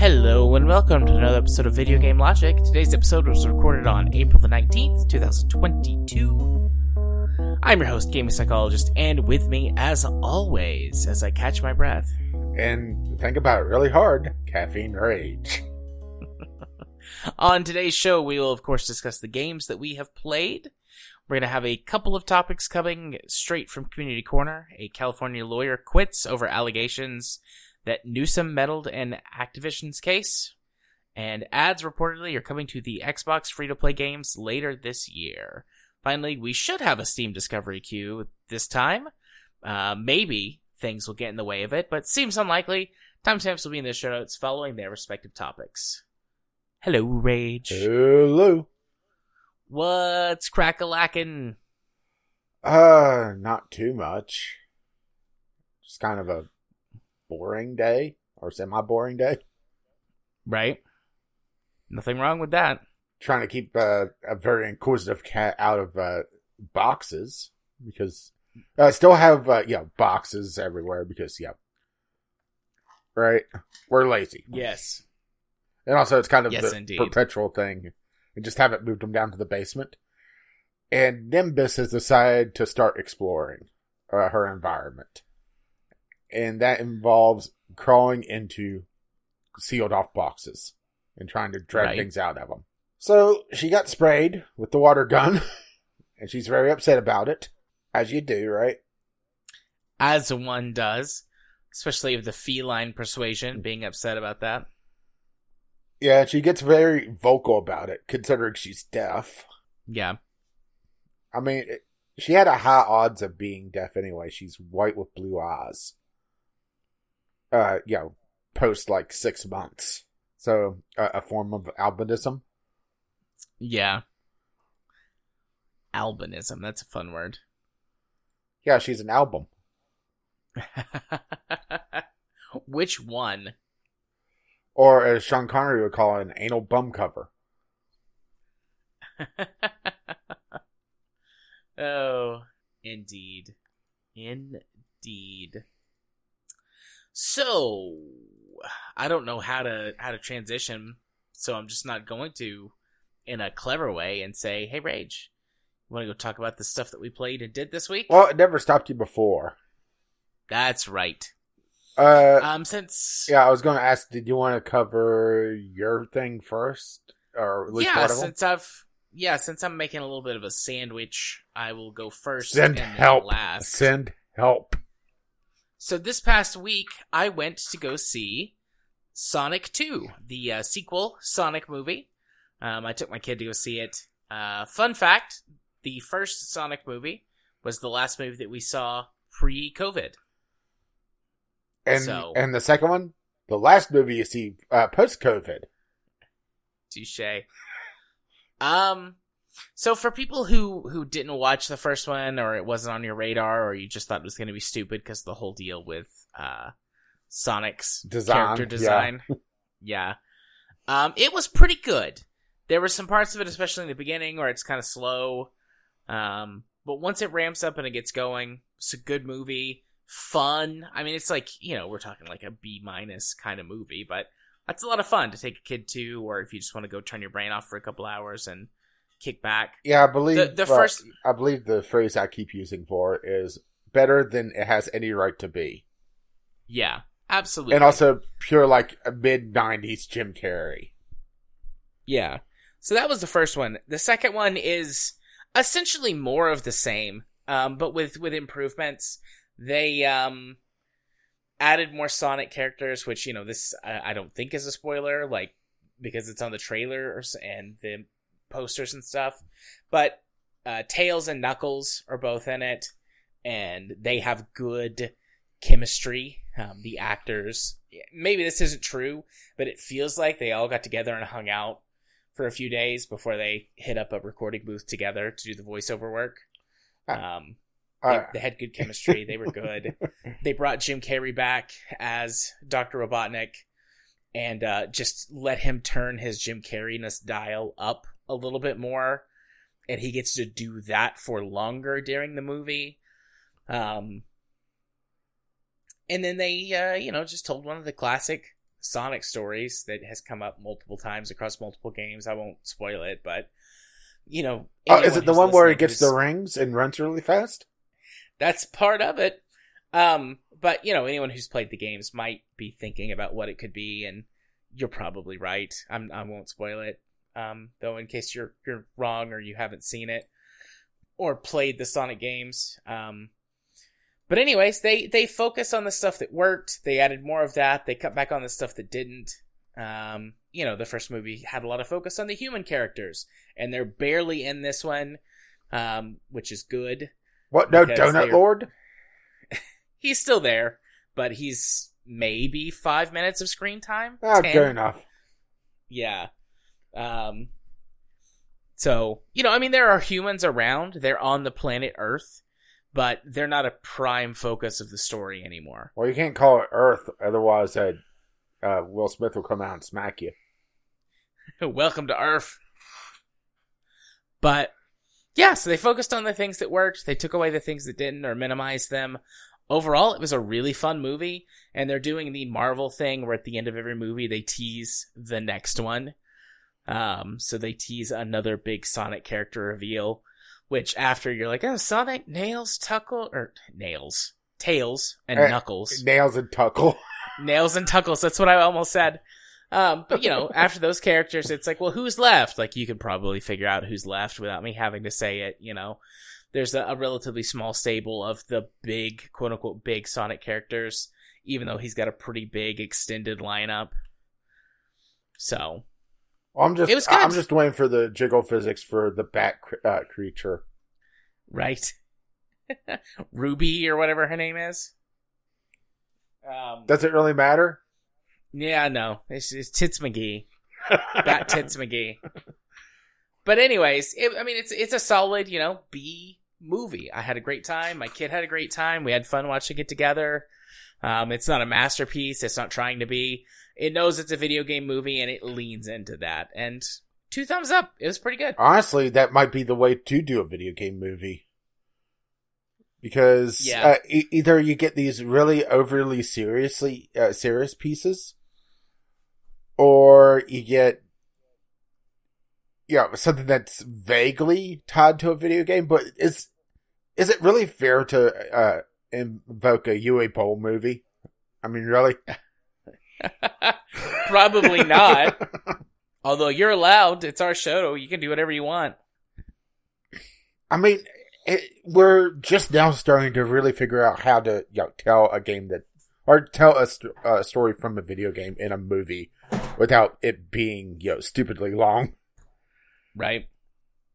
Hello and welcome to another episode of Video Game Logic. Today's episode was recorded on April the 19th, 2022. I'm your host, gaming psychologist, and with me, as always, as I catch my breath. And think about it really hard caffeine rage. On today's show, we will, of course, discuss the games that we have played. We're going to have a couple of topics coming straight from Community Corner. A California lawyer quits over allegations that Newsom meddled in Activision's case. And ads reportedly are coming to the Xbox free to play games later this year. Finally, we should have a Steam Discovery queue this time. Uh, maybe things will get in the way of it, but seems unlikely. Timestamps will be in the show notes following their respective topics. Hello, Rage. Hello. What's crack a lacking? Uh, not too much. Just kind of a boring day or semi boring day. Right? Nothing wrong with that. Trying to keep uh, a very inquisitive cat out of uh, boxes because I uh, still have uh, yeah boxes everywhere because yeah, right. We're lazy. Yes. And also, it's kind of Yes, the indeed. perpetual thing. And just haven't moved them down to the basement. And Nimbus has decided to start exploring uh, her environment. And that involves crawling into sealed off boxes and trying to drag Right. things out of them. So she got sprayed with the water gun, and she's very upset about it, as you do, right? As one does. Especially of the feline persuasion, being upset about that. Yeah, she gets very vocal about it, considering she's deaf. Yeah. I mean, it- she had a high odds of being deaf anyway. She's white with blue eyes. Uh, you know, post like six months. So, uh, a form of albinism. Yeah. Albinism. That's a fun word. Yeah, she's an album. Which one? Or as Sean Connery would call it, an anal bum cover. oh, indeed. Indeed. So, I don't know how to how to transition, so I'm just not going to in a clever way and say, "Hey Rage, you want to go talk about the stuff that we played and did this week?" Well, it never stopped you before. That's right. Uh, Um since yeah, I was going to ask, did you want to cover your thing first? Or at least yeah, one of them? since I've yeah, since I'm making a little bit of a sandwich, I will go first Send and then help. last. Send help. So this past week, I went to go see Sonic 2, the uh, sequel Sonic movie. Um, I took my kid to go see it. Uh, fun fact: the first Sonic movie was the last movie that we saw pre-COVID. And, So- and the second one, the last movie you see uh, post COVID. Touche. Um, so for people who who didn't watch the first one, or it wasn't on your radar, or you just thought it was going to be stupid because the whole deal with uh Sonic's Design, character yeah. design, yeah, um, it was pretty good. There were some parts of it, especially in the beginning, where it's kind of slow. Um, but once it ramps up and it gets going, it's a good movie. Fun. I mean, it's like you know we're talking like a B minus kind of movie, but that's a lot of fun to take a kid to, or if you just want to go turn your brain off for a couple hours and kick back. Yeah, I believe The- the first- I believe the phrase I keep using for it is better than it has any right to be, Yeah, absolutely. and also pure like mid '90s Jim Carrey. yeah. So that was the first one. The second one is essentially more of the same, um, but with with improvements. They um added more Sonic characters, which you know this I, I don't think is a spoiler, like because it's on the trailers and the posters and stuff. But uh, Tails and Knuckles are both in it, and they have good chemistry. Um, the actors, maybe this isn't true, but it feels like they all got together and hung out for a few days before they hit up a recording booth together to do the voiceover work. Um, they, Uh, they had good chemistry. They were good. they brought Jim Carrey back as Dr. Robotnik. and uh, just let him turn his Jim Carreyness dial up a little bit more, and he gets to do that for longer during the movie. Um, and then they, uh, you know, just told one of the classic Sonic stories that has come up multiple times across multiple games. I won't spoil it, but you know, oh, is it the one where he gets who's- the rings and runs really fast? That's part of it. Um, but you know, anyone who's played the games might be thinking about what it could be, and you're probably right. I'm, I won't spoil it. Um, though, in case you're you're wrong or you haven't seen it or played the Sonic games. Um, but anyways, they they focus on the stuff that worked. They added more of that. They cut back on the stuff that didn't. Um, you know, the first movie had a lot of focus on the human characters, and they're barely in this one, um, which is good. What? No, Donut Lord? he's still there, but he's maybe five minutes of screen time. Ah, good enough. Yeah. Um. So you know, I mean, there are humans around. They're on the planet Earth, but they're not a prime focus of the story anymore. Well, you can't call it Earth, otherwise, uh, uh, Will Smith will come out and smack you. Welcome to Earth. But yeah, so they focused on the things that worked. They took away the things that didn't or minimized them. Overall, it was a really fun movie, and they're doing the Marvel thing where at the end of every movie they tease the next one. Um, so they tease another big Sonic character reveal, which after you're like, oh, Sonic, Nails, Tuckle, or Nails, Tails, and Eh, Knuckles Nails and Tuckle. nails and tuckles that's what i almost said um but you know after those characters it's like well who's left like you could probably figure out who's left without me having to say it you know there's a, a relatively small stable of the big quote unquote big sonic characters even though he's got a pretty big extended lineup so Well, I'm just, It was good. I'm just waiting for the jiggle physics for the bat cr- uh, creature. right ruby or whatever her name is um Does it really matter? Yeah, no, it's, it's Tits McGee, Bat Tits McGee. But anyways, it, I mean, it's it's a solid, you know, B movie. I had a great time. My kid had a great time. We had fun watching it together. Um, it's not a masterpiece. It's not trying to be. It knows it's a video game movie, and it leans into that. And two thumbs up. It was pretty good. Honestly, that might be the way to do a video game movie. Because Yeah. uh, e- either you get these really overly seriously uh, serious pieces, or you get you know something that's vaguely tied to a video game. But is is it really fair to uh, invoke a Uwe Boll movie? I mean, really? Probably not. Although you're allowed. It's our show. You can do whatever you want. I mean, it, we're just now starting to really figure out how to you know, tell a game that, or tell a, st- a story from a video game in a movie without it being you know stupidly long. Right.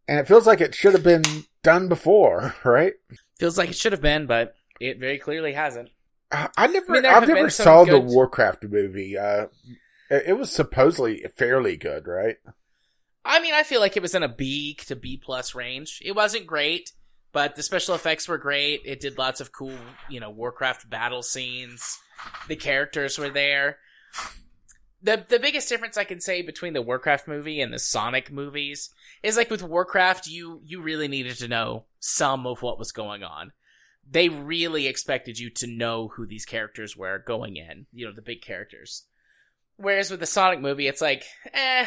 And it feels like it should have been done before, right? Feels like it should have been, but it very clearly hasn't. I, I never, I mean, I have never saw good- the Warcraft movie. Uh, it, it was supposedly fairly good, right? I mean, I feel like it was in a B to B plus range. It wasn't great, but the special effects were great. It did lots of cool, you know, Warcraft battle scenes. The characters were there. The the biggest difference I can say between the Warcraft movie and the Sonic movies is like with Warcraft, you you really needed to know some of what was going on. They really expected you to know who these characters were going in, you know, the big characters. Whereas with the Sonic movie, it's like, eh,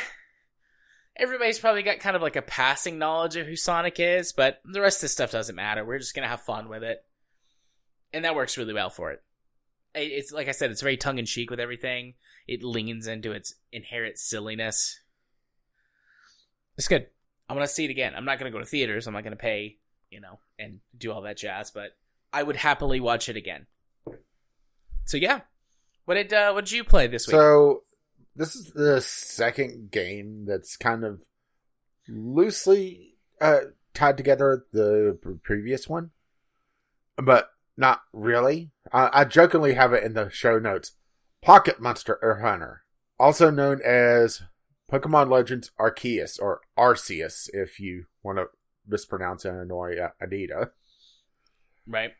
everybody's probably got kind of like a passing knowledge of who Sonic is, but the rest of this stuff doesn't matter. We're just gonna have fun with it, and that works really well for it. It- It's like I said, it's very tongue in cheek with everything. It leans into its inherent silliness. It's good. I'm gonna see it again. I'm not gonna go to theaters. I'm not gonna pay, you know, and do all that jazz. But I would happily watch it again. So yeah, what did uh, what did you play this week? So this is the second game that's kind of loosely uh, tied together the previous one, but not really. I, I jokingly have it in the show notes. Pocket Monster Hunter, also known as Pokemon Legends Arceus or Arceus, if you want to mispronounce and annoy uh, Anita. right.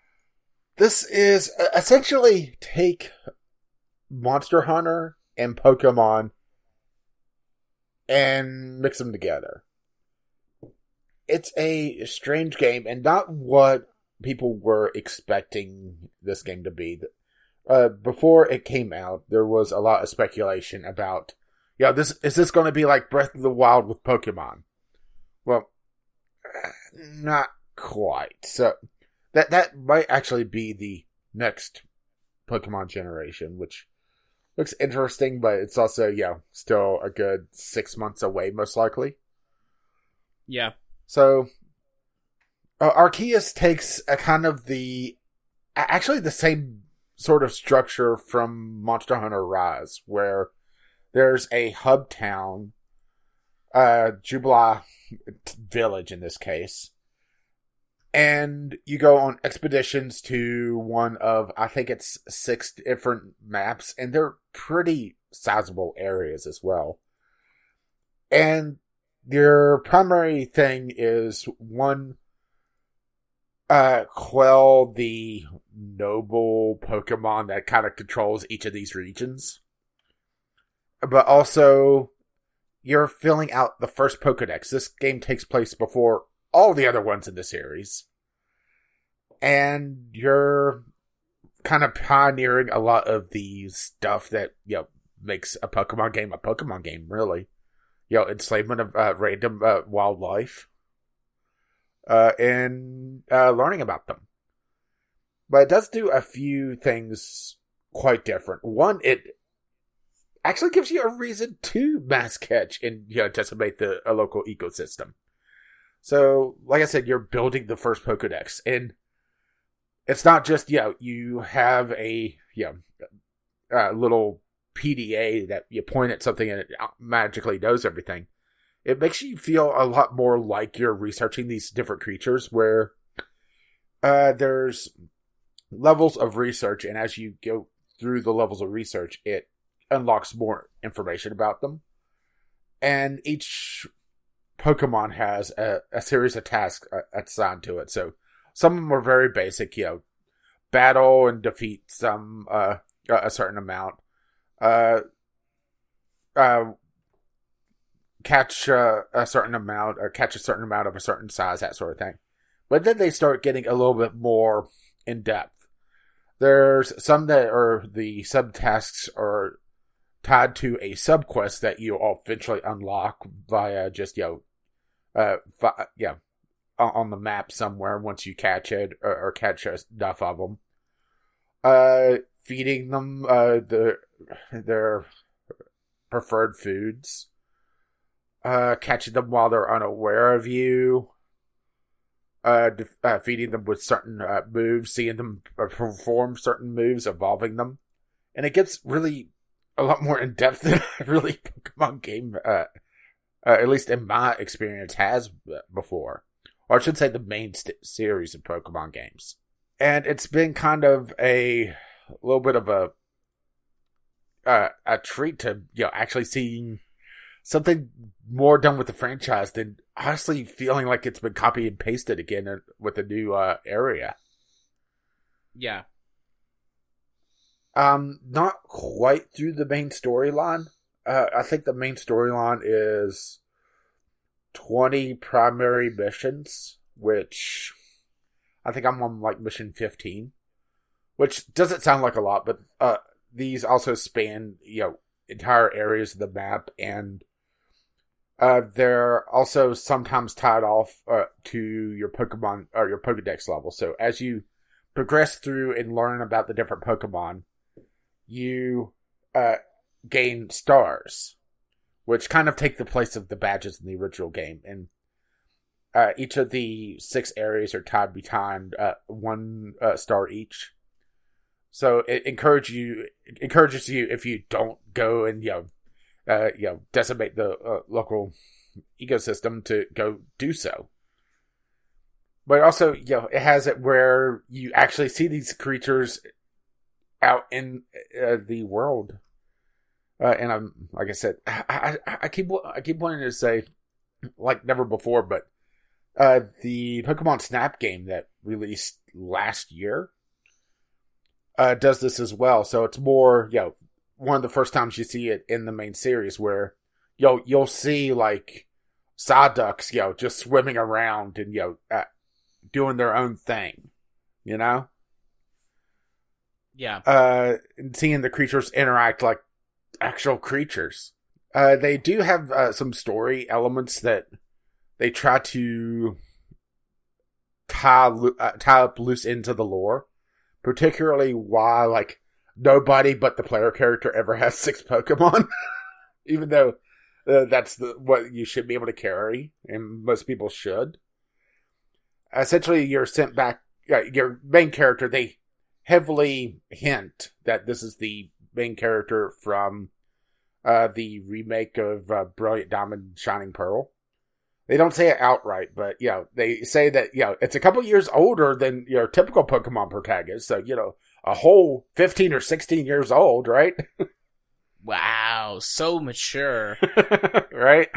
This is essentially take Monster Hunter and Pokemon and mix them together. It's a strange game and not what people were expecting this game to be. Uh, before it came out, there was a lot of speculation about, yeah, this is this going to be like Breath of the Wild with Pokemon? Well, not quite. So that that might actually be the next Pokemon generation, which looks interesting, but it's also yeah still a good six months away, most likely. Yeah. So uh, Arceus takes a kind of the actually the same sort of structure from Monster Hunter Rise, where there's a hub town, uh, Jubla village in this case, and you go on expeditions to one of I think it's six different maps, and they're pretty sizable areas as well. And your primary thing is one uh quell the noble Pokemon that kind of controls each of these regions. But also you're filling out the first Pokedex. This game takes place before all the other ones in the series. And you're kind of pioneering a lot of the stuff that, you know, makes a Pokemon game a Pokemon game, really. You know, enslavement of uh, random uh, wildlife. Uh, and uh, learning about them. But it does do a few things quite different. One, it actually gives you a reason to mass catch and you know, decimate the a local ecosystem. So, like I said, you're building the first Pokedex, and it's not just you know you have a you know a little PDA that you point at something and it magically knows everything. It makes you feel a lot more like you're researching these different creatures, where uh, there's levels of research, and as you go through the levels of research, it unlocks more information about them. And each Pokemon has a, a series of tasks uh, assigned to it. So some of them are very basic, you know, battle and defeat some, uh, a certain amount. Uh, uh, catch uh, a certain amount, or catch a certain amount of a certain size, that sort of thing. But then they start getting a little bit more in depth. There's some that are the subtasks are tied to a subquest that you eventually unlock via just you know uh, yeah, on the map somewhere once you catch it or, or catch enough of them. Uh, feeding them uh the their preferred foods. Uh, catching them while they're unaware of you. Uh, uh feeding them with certain uh, moves, seeing them perform certain moves, evolving them, and it gets really a lot more in depth than really Pokemon game uh, uh, at least in my experience, has before. Or I should say the main st- series of Pokemon games. And it's been kind of a little bit of a uh, a treat to you know actually seeing something more done with the franchise than honestly feeling like it's been copied and pasted again with a new uh, area. Yeah. Um, not quite through the main storyline, uh, I think the main storyline is 20 primary missions, which I think I'm on like mission 15, which doesn't sound like a lot, but uh, these also span, you know, entire areas of the map and uh, they're also sometimes tied off uh, to your Pokemon or your Pokedex level. So as you progress through and learn about the different Pokemon, you uh, gain stars, which kind of take the place of the badges in the original game. And uh, each of the six areas are tied behind uh, one uh, star each. So it encourages you encourages you if you don't go and you know uh, you know decimate the uh, local ecosystem to go do so. But also, you know, it has it where you actually see these creatures out in uh, the world uh, and I'm like I said, I, I, I, keep I keep wanting to say like never before, but uh, the Pokemon Snap game that released last year uh, does this as well. So it's more you know one of the first times you see it in the main series where you'll you'll see like Psyducks, you know, just swimming around and you know uh, doing their own thing, you know. Yeah. Uh, and seeing the creatures interact like actual creatures. Uh, they do have uh, some story elements that they try to tie uh, tie up loose into the lore, particularly why like nobody but the player character ever has six Pokemon, even though uh, that's the what you should be able to carry, and most people should. Essentially, you're sent back. Uh, your main character, they heavily hint that this is the main character from uh, the remake of uh, Brilliant Diamond Shining Pearl. They don't say it outright, but you know they say that you know it's a couple years older than your typical Pokemon protagonist. So you know a whole fifteen or sixteen years old, right? Wow, so mature. right?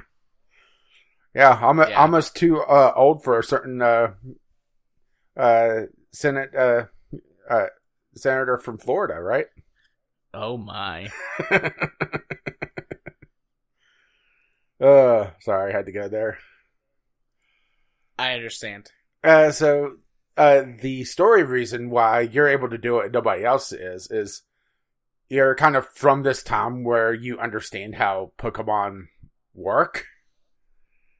Yeah, I'm Yeah. almost too uh, old for a certain uh, uh, Senate uh, uh, senator from Florida, right? Oh my. uh, sorry, I had to go there. I understand. Uh, so uh, the story reason why you're able to do it and nobody else is is you're kind of from this time where you understand how Pokemon work.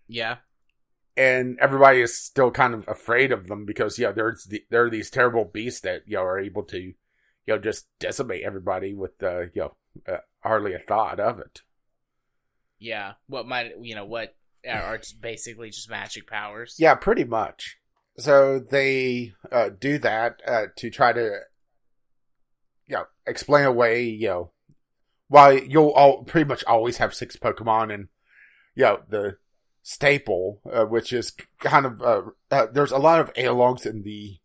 Yeah. and everybody is still kind of afraid of them because yeah, there's the, there are these terrible beasts that you know are able to you know just decimate everybody with uh, you know uh, hardly a thought of it. Yeah. What might you know? What are are just basically just magic powers? Yeah, pretty much. So they uh, do that uh, to try to you know explain away you know why you'll all pretty much always have six Pokemon and you know the staple uh, which is kind of uh, uh, there's a lot of analogs in the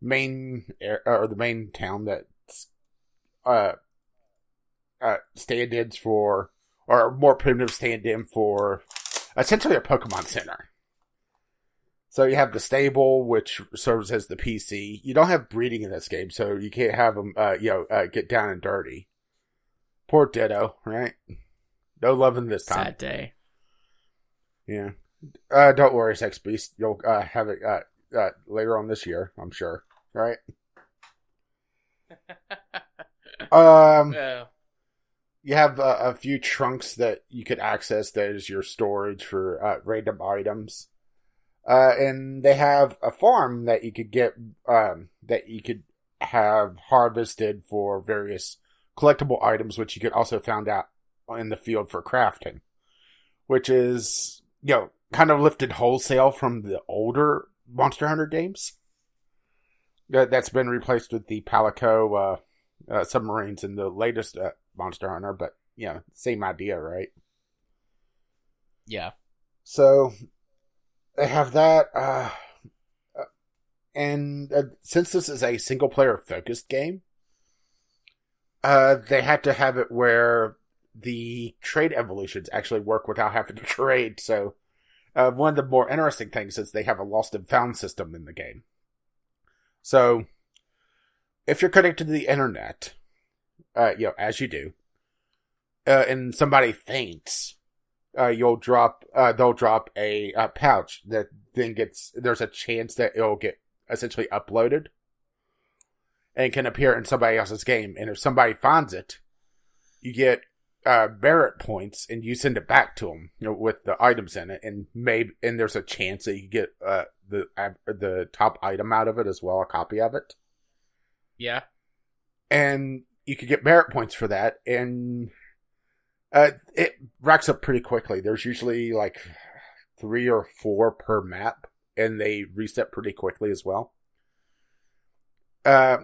main air, or the main town that uh uh stand-ins for or more primitive stand-in for essentially a Pokemon Center. So you have the stable, which serves as the PC. You don't have breeding in this game, so you can't have them, uh, you know, uh, get down and dirty. Poor Ditto, right? No loving this time. Sad day. Yeah. Uh, don't worry, Sex Beast. You'll uh, have it uh, uh, later on this year, I'm sure. Right? Um, you have uh, a few trunks that you could access that is your storage for uh, random items. Uh, and they have a farm that you could get, um, that you could have harvested for various collectible items, which you could also found out in the field for crafting, which is, you know, kind of lifted wholesale from the older Monster Hunter games. That- That's been replaced with the Palico, uh, uh, submarines in the latest uh, Monster Hunter, but you know, same idea, right? yeah. So they have that, uh, and uh, since this is a single player focused game, uh, they had to have it where the trade evolutions actually work without having to trade. So uh, one of the more interesting things is they have a lost and found system in the game. So if you're connected to the internet, uh, you know, as you do, uh, and somebody faints, uh, you'll drop, uh, they'll drop a, uh pouch that then gets, there's a chance that it'll get essentially uploaded and can appear in somebody else's game. And if somebody finds it, you get, uh, merit points and you send it back to them, you know, with the items in it. And maybe, and there's a chance that you get, uh, the, uh, the top item out of it as well, a copy of it Yeah. and you could get merit points for that and uh, it racks up pretty quickly. There's usually like three or four per map and they reset pretty quickly as well. Uh,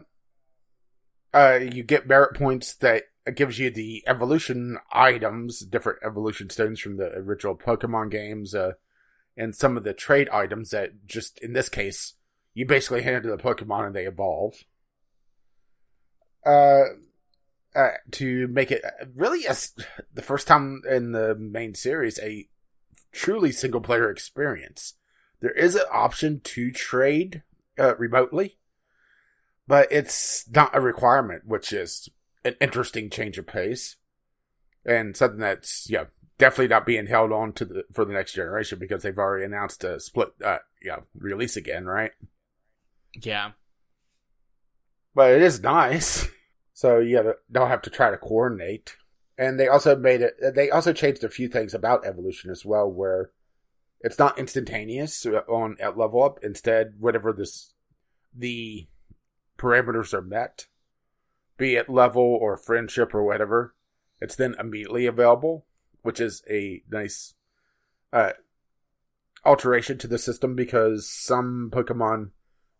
uh, you get merit points that gives you the evolution items different evolution stones from the original pokemon games uh, and some of the trade items that just in this case you basically hand to the pokemon and they evolve. Uh, uh, to make it really a s the first time in the main series a truly single player experience. There is an option to trade uh, remotely, but it's not a requirement, which is an interesting change of pace and something that's yeah definitely not being held on to the for the next generation because they've already announced a split uh yeah release again right Yeah. but it is nice so you don't have to try to coordinate and they also made it they also changed a few things about evolution as well where it's not instantaneous on at level up instead whatever this the parameters are met be it level or friendship or whatever it's then immediately available which is a nice uh, alteration to the system because some Pokemon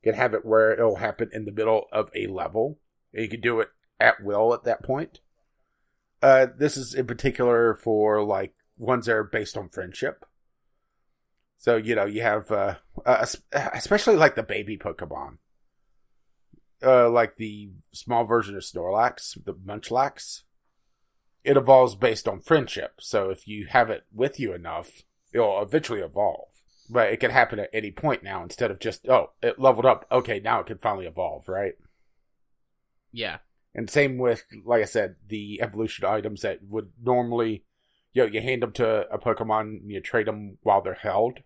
can have it where it'll happen in the middle of a level. And you can do it at will at that point. Uh, this is in particular for like ones that are based on friendship. So you know you have uh, uh, especially like the baby Pokemon, uh, like the small version of Snorlax, the Munchlax it evolves based on friendship. So if you have it with you enough, it'll eventually evolve. But it can happen at any point now instead of just, oh, it leveled up. Okay, now it can finally evolve, right? Yeah. And same with, like I said, the evolution items that would normally, you know, you hand them to a Pokemon and you trade them while they're held.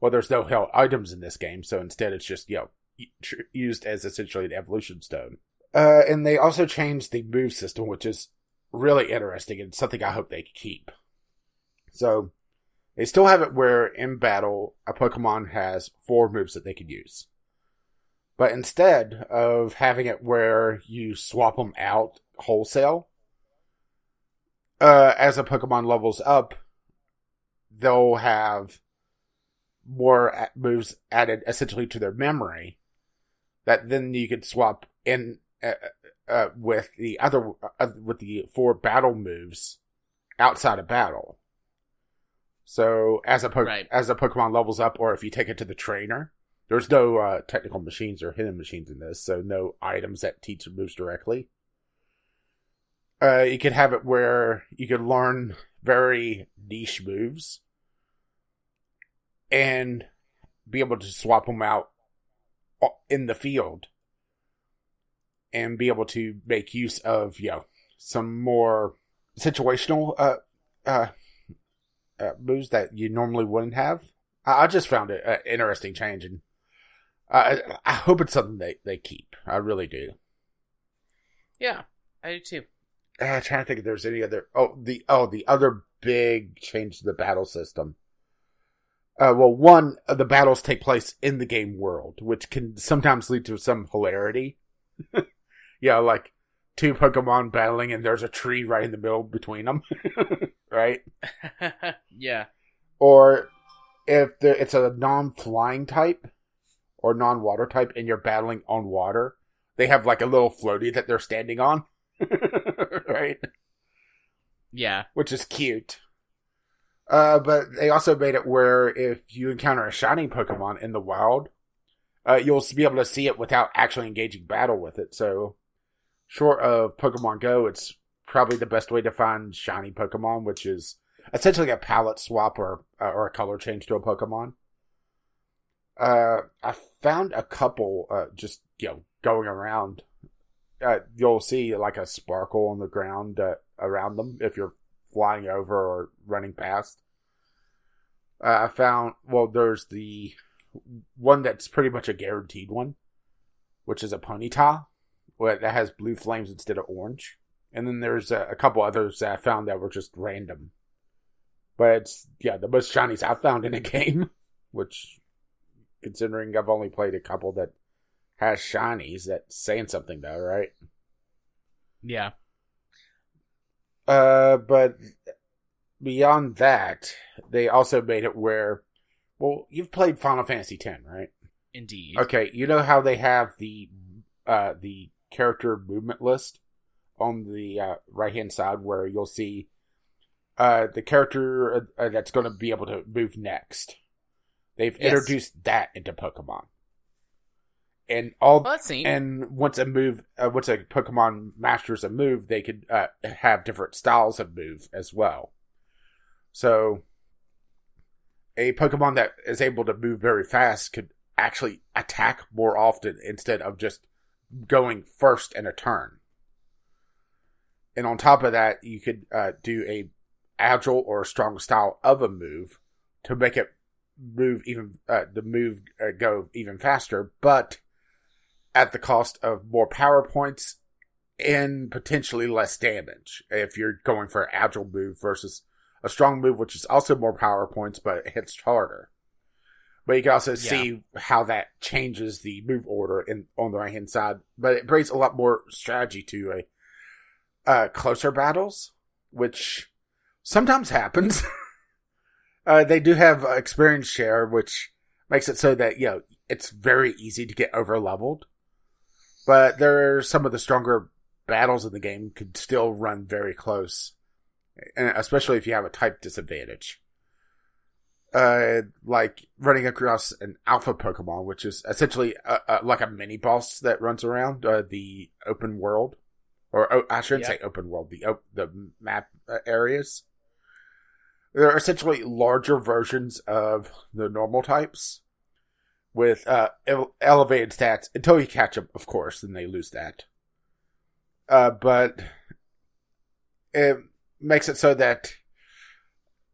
Well, there's no held items in this game, so instead it's just, you know, used as essentially an evolution stone. Uh, and they also changed the move system, which is really interesting and something I hope they keep. So, they still have it where in battle, a Pokemon has four moves that they can use. But instead of having it where you swap them out wholesale, uh, as a Pokemon levels up, they'll have more moves added essentially to their memory that then you could swap in uh, uh, with the other uh, with the four battle moves outside of battle. So as a po- right. as a Pokemon levels up, or if you take it to the trainer, there's no uh, technical machines or hidden machines in this, so no items that teach moves directly. Uh, you could have it where you could learn very niche moves and be able to swap them out uh, in the field and be able to make use of you know some more situational uh, uh, uh, moves that you normally wouldn't have. I, I just found it an interesting change, and I, I hope it's something they, they keep. I really do. Yeah, I do too. Uh, I'm trying to think if there's any other. Oh, the oh the other big change to the battle system. Uh, well, one, uh, the battles take place in the game world, which can sometimes lead to some hilarity. yeah, like two Pokemon battling and there's a tree right in the middle between them, right? yeah. Or if the, it's a non-flying type or non-water type and you're battling on water, they have like a little floaty that they're standing on, right? Yeah. Which is cute. Uh, but they also made it where if you encounter a shining Pokemon in the wild, uh, you'll be able to see it without actually engaging battle with it. So short of Pokemon Go, it's probably the best way to find shiny Pokemon, which is essentially a palette swap or uh, or a color change to a Pokemon. Uh, I found a couple uh, just you know going around. Uh, you'll see like a sparkle on the ground uh, around them if you're flying over or running past. Uh, I found well, there's the one that's pretty much a guaranteed one, which is a Ponyta that has blue flames instead of orange. And then there's a, a couple others that I found that were just random. But it's, yeah, the most shinies I've found in a game, which, considering I've only played a couple that has shinies, that's saying something though, right? Yeah. Uh, but beyond that, they also made it where, well, you've played Final Fantasy X, right? Indeed. Okay, you know how they have the uh the character movement list on the uh, right hand side where you'll see uh, the character uh, that's going to be able to move next. They've yes. introduced that into Pokemon. And all well, and once a move, uh, once a Pokemon masters a move, they could uh, have different styles of move as well. So, a Pokemon that is able to move very fast could actually attack more often instead of just going first in a turn. and on top of that, you could uh, do a agile or strong style of a move to make it move even uh, the move uh, go even faster, but at the cost of more power points and potentially less damage if you're going for an agile move versus a strong move, which is also more power points but it hits harder. But you can also yeah. see how that changes the move order in on the right hand side. But it brings a lot more strategy to a uh, closer battles, which sometimes happens. uh, they do have experience share, which makes it so that you know it's very easy to get over leveled. But there are some of the stronger battles in the game could still run very close, and especially if you have a type disadvantage. Uh, like running across an alpha Pokemon, which is essentially a, a, like a mini boss that runs around uh, the open world, or oh, I shouldn't say open world, the the map uh, areas. They're essentially larger versions of the normal types with uh, ele- elevated stats until you catch them, of course, then they lose that. Uh, but it makes it so that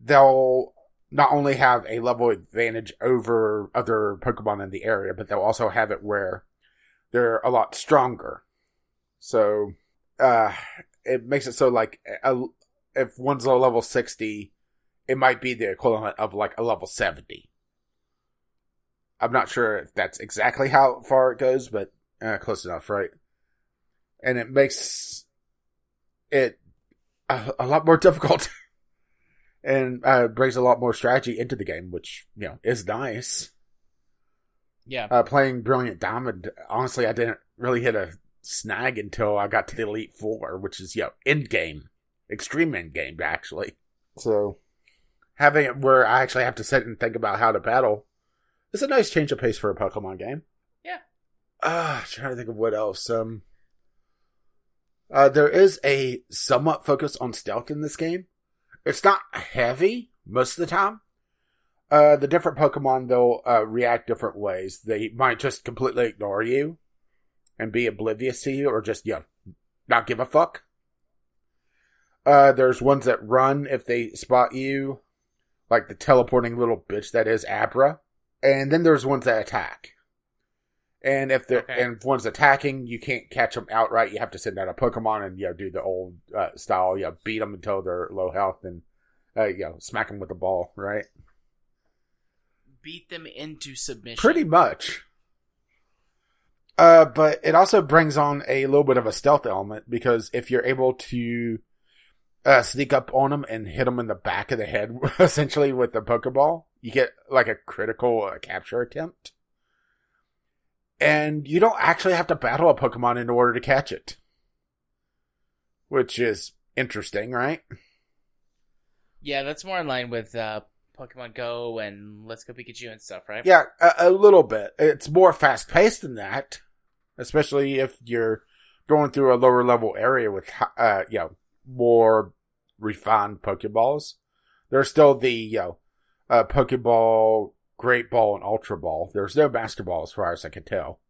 they'll not only have a level advantage over other Pokemon in the area, but they'll also have it where they're a lot stronger. So, uh, it makes it so like a, if one's a level 60, it might be the equivalent of like a level 70. I'm not sure if that's exactly how far it goes, but uh, close enough, right? and it makes it a, a lot more difficult and uh, brings a lot more strategy into the game, which you know is nice. Yeah, uh, playing Brilliant Diamond. Honestly, I didn't really hit a snag until I got to the Elite Four, which is you know end game, extreme end game actually. So having it where I actually have to sit and think about how to battle It's a nice change of pace for a Pokemon game. Yeah. Ah, uh, trying to think of what else. Um, uh, there is a somewhat focus on stealth in this game. It's not heavy most of the time. Uh, the different Pokemon, they'll uh, react different ways. They might just completely ignore you and be oblivious to you, or just, you know, not give a fuck. Uh, there's ones that run if they spot you, like the teleporting little bitch that is Abra. And then there's ones that attack. And if the okay. and if one's attacking, you can't catch them outright. You have to send out a Pokemon and you know do the old uh, style. You know, beat them until they're low health and uh, you know smack them with the ball. Right? Beat them into submission. Pretty much. Uh, but it also brings on a little bit of a stealth element because if you're able to uh, sneak up on them and hit them in the back of the head, essentially with the Pokeball, you get like a critical uh, capture attempt and you don't actually have to battle a Pokemon in order to catch it. Which is interesting, right? Yeah, that's more in line with uh, Pokemon Go and Let's Go Pikachu and stuff, right? Yeah, a, a little bit. It's more fast paced than that, especially if you're going through a lower level area with, uh, you know, more refined Pokeballs. There's still the, you know, uh, Pokeball Great Ball and Ultra Ball. There's no Master Ball as far as I can tell.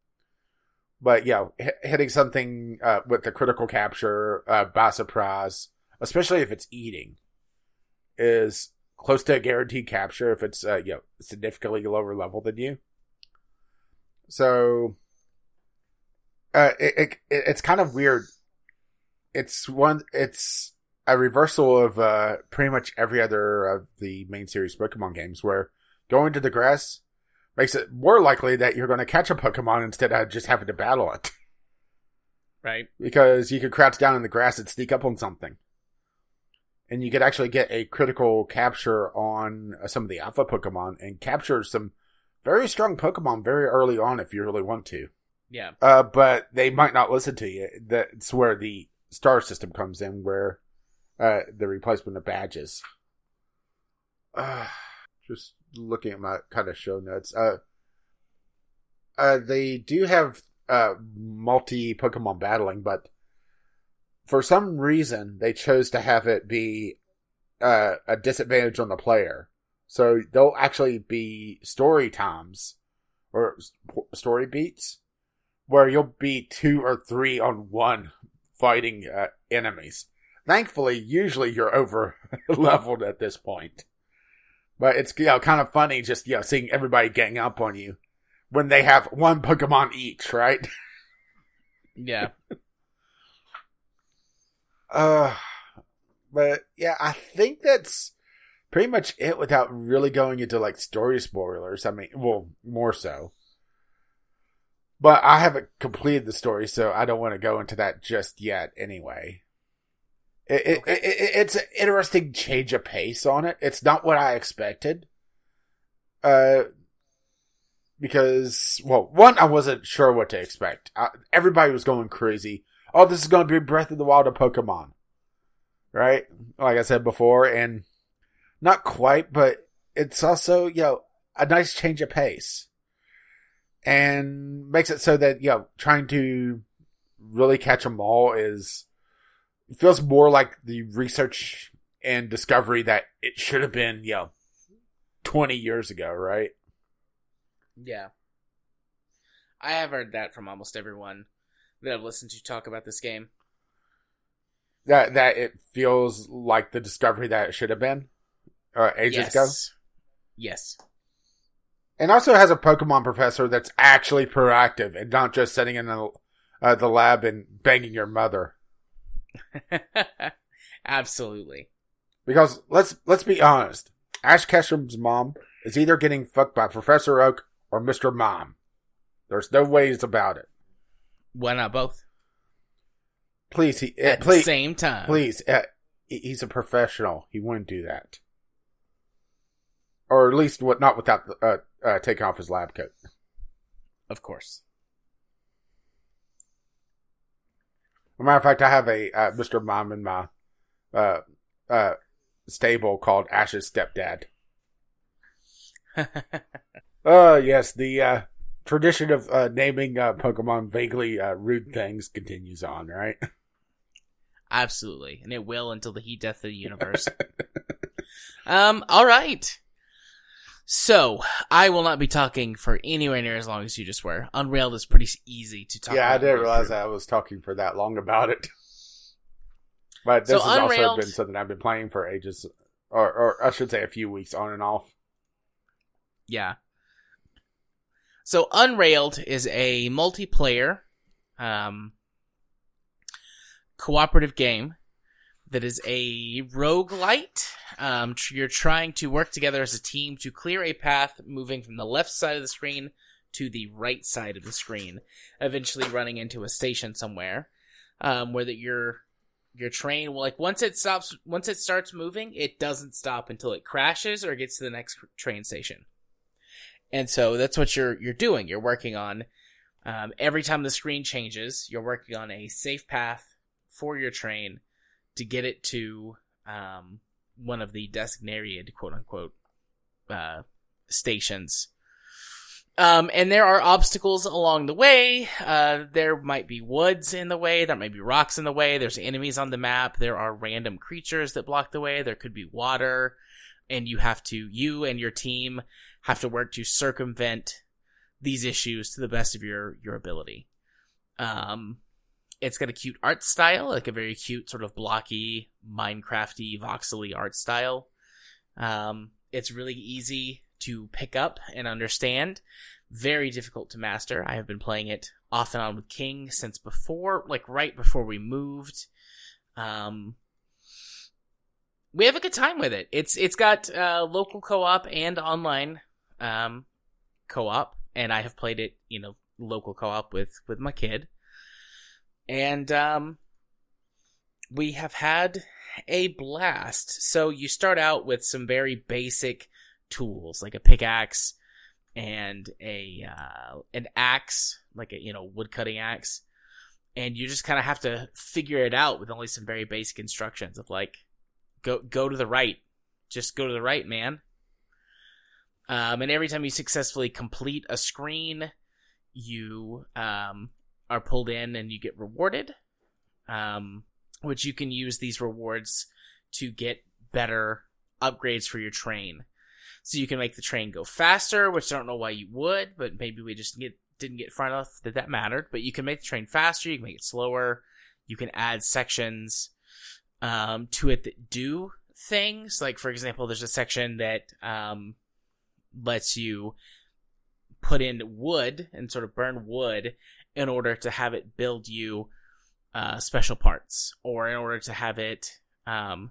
But yeah, h- hitting something uh, with the critical capture uh, by surprise, especially if it's eating, is close to a guaranteed capture if it's uh, you know significantly lower level than you. So uh, it, it it's kind of weird. It's one. It's a reversal of uh, pretty much every other of the main series Pokemon games, where going to the grass makes it more likely that you're going to catch a Pokemon instead of just having to battle it. Right. Because you could crouch down in the grass and sneak up on something. And you could actually get a critical capture on uh, some of the alpha Pokemon and capture some very strong Pokemon very early on if you really want to. Yeah. Uh, but they might not listen to you. That's where the star system comes in, where uh, the replacement of badges. Uh, just looking at my kind of show notes. Uh, uh, they do have uh multi Pokemon battling, but for some reason they chose to have it be uh, a disadvantage on the player. So there'll actually be story times or story beats where you'll be two or three on one fighting uh, enemies. Thankfully, usually you're over leveled at this point. But it's you know kind of funny just you know seeing everybody gang up on you when they have one Pokemon each, right? Yeah. Uh, but yeah, I think that's pretty much it without really going into like story spoilers. I mean, well, more so. But I haven't completed the story, so I don't want to go into that just yet anyway. It, Okay. it, it, it's an interesting change of pace on it. It's not what I expected. Uh, because, well, one, I wasn't sure what to expect. Uh, everybody was going crazy. Oh, this is going to be Breath of the Wild of Pokemon. Right? Like I said before, and not quite, but it's also, you know, a nice change of pace. And makes it so that, you know, trying to really catch them all is, feels more like the research and discovery that it should have been, you know, 20 years ago, right? Yeah. I have heard that from almost everyone that I've listened to talk about this game. That, that it feels like the discovery that it should have been, uh, ages ago. yes. And also has a Pokemon professor that's actually proactive and not just sitting in the, uh, the lab and banging your mother. Absolutely. Because let's let's be honest, Ash Ketchum's mom is either getting fucked by Professor Oak or Mr. Mime. There's no ways about it. Why not both? Please, he, uh, At the same time. please. Uh, he's a professional. He wouldn't do that, or at least what not without uh, uh, taking off his lab coat. Of course. As a matter of fact, I have a uh, Mr. Mime in my uh, uh, stable called Ash's stepdad. Uh, yes, the uh, tradition of uh, naming uh, Pokemon vaguely uh, rude things continues on, right? Absolutely. And it will until the heat death of the universe. um, all right. So, I will not be talking for anywhere near as long as you just were. Unrailed is pretty easy to talk yeah, I didn't realize I was talking for that long about it. But So this has also been something I've been playing for ages, or, or I should say a few weeks on and off. Yeah. So Unrailed is a multiplayer um cooperative game that is a roguelite. Um tr- you're trying to work together as a team to clear a path moving from the left side of the screen to the right side of the screen, eventually running into a station somewhere. Um where that your your train like once it stops once it starts moving, it doesn't stop until it crashes or gets to the next train station. And so that's what you're you're doing. You're working on um, every time the screen changes. You're working on a safe path for your train to get it to um, one of the designated quote unquote uh, stations. Um, and there are obstacles along the way. Uh, there might be woods in the way. There might be rocks in the way. There's enemies on the map. There are random creatures that block the way. There could be water. And you have to, you and your team have to work to circumvent these issues to the best of your, your ability. Um, it's got a cute art style, like a very cute sort of blocky, Minecrafty, voxely art style. Um, it's really easy to pick up and understand. Very difficult to master. I have been playing it off and on with King since before, like right before we moved. Um, we have a good time with it. It's it's got uh, local co-op and online um, co-op, and I have played it, you know, local co-op with with my kid, and um, we have had a blast. So you start out with some very basic tools like a pickaxe and a uh, an axe, like a you know wood cutting axe, and you just kind of have to figure it out with only some very basic instructions of like go go to the right, just go to the right, man. Um, and every time you successfully complete a screen, you um, are pulled in and you get rewarded, um, which you can use these rewards to get better upgrades for your train. So you can make the train go faster, which I don't know why you would, but maybe we just get didn't get far enough that that mattered. But you can make the train faster, you can make it slower, you can add sections. um, to it that do things. Like, for example, there's a section that um, lets you put in wood and sort of burn wood in order to have it build you uh, special parts, or in order to have it um,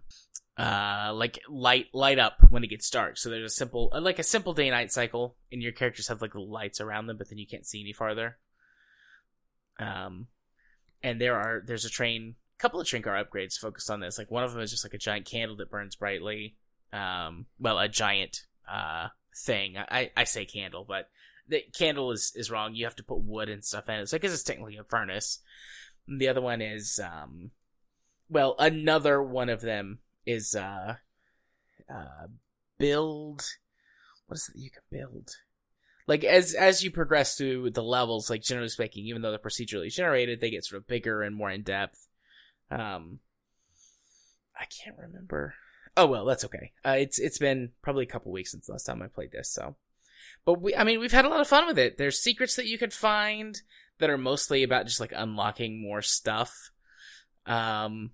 uh, like light light up when it gets dark. So there's a simple uh, like a simple day night cycle, and your characters have like lights around them, but then you can't see any farther. Um, and there are there's a train, a couple of train car upgrades focused on this. Like one of them is just like a giant candle that burns brightly. Um, well, a giant uh thing. I I say candle, but the candle is is wrong. You have to put wood and stuff in it. So I guess it's technically a furnace. The other one is um, well, another one of them is uh, uh, build. What is it you can build? Like as as you progress through the levels, like generally speaking, even though they're procedurally generated, they get sort of bigger and more in depth. Um, I can't remember. Oh well, that's okay. Uh, it's it's been probably a couple weeks since the last time I played this, so. But we, I mean, we've had a lot of fun with it. There's secrets that you could find that are mostly about just like unlocking more stuff. Um,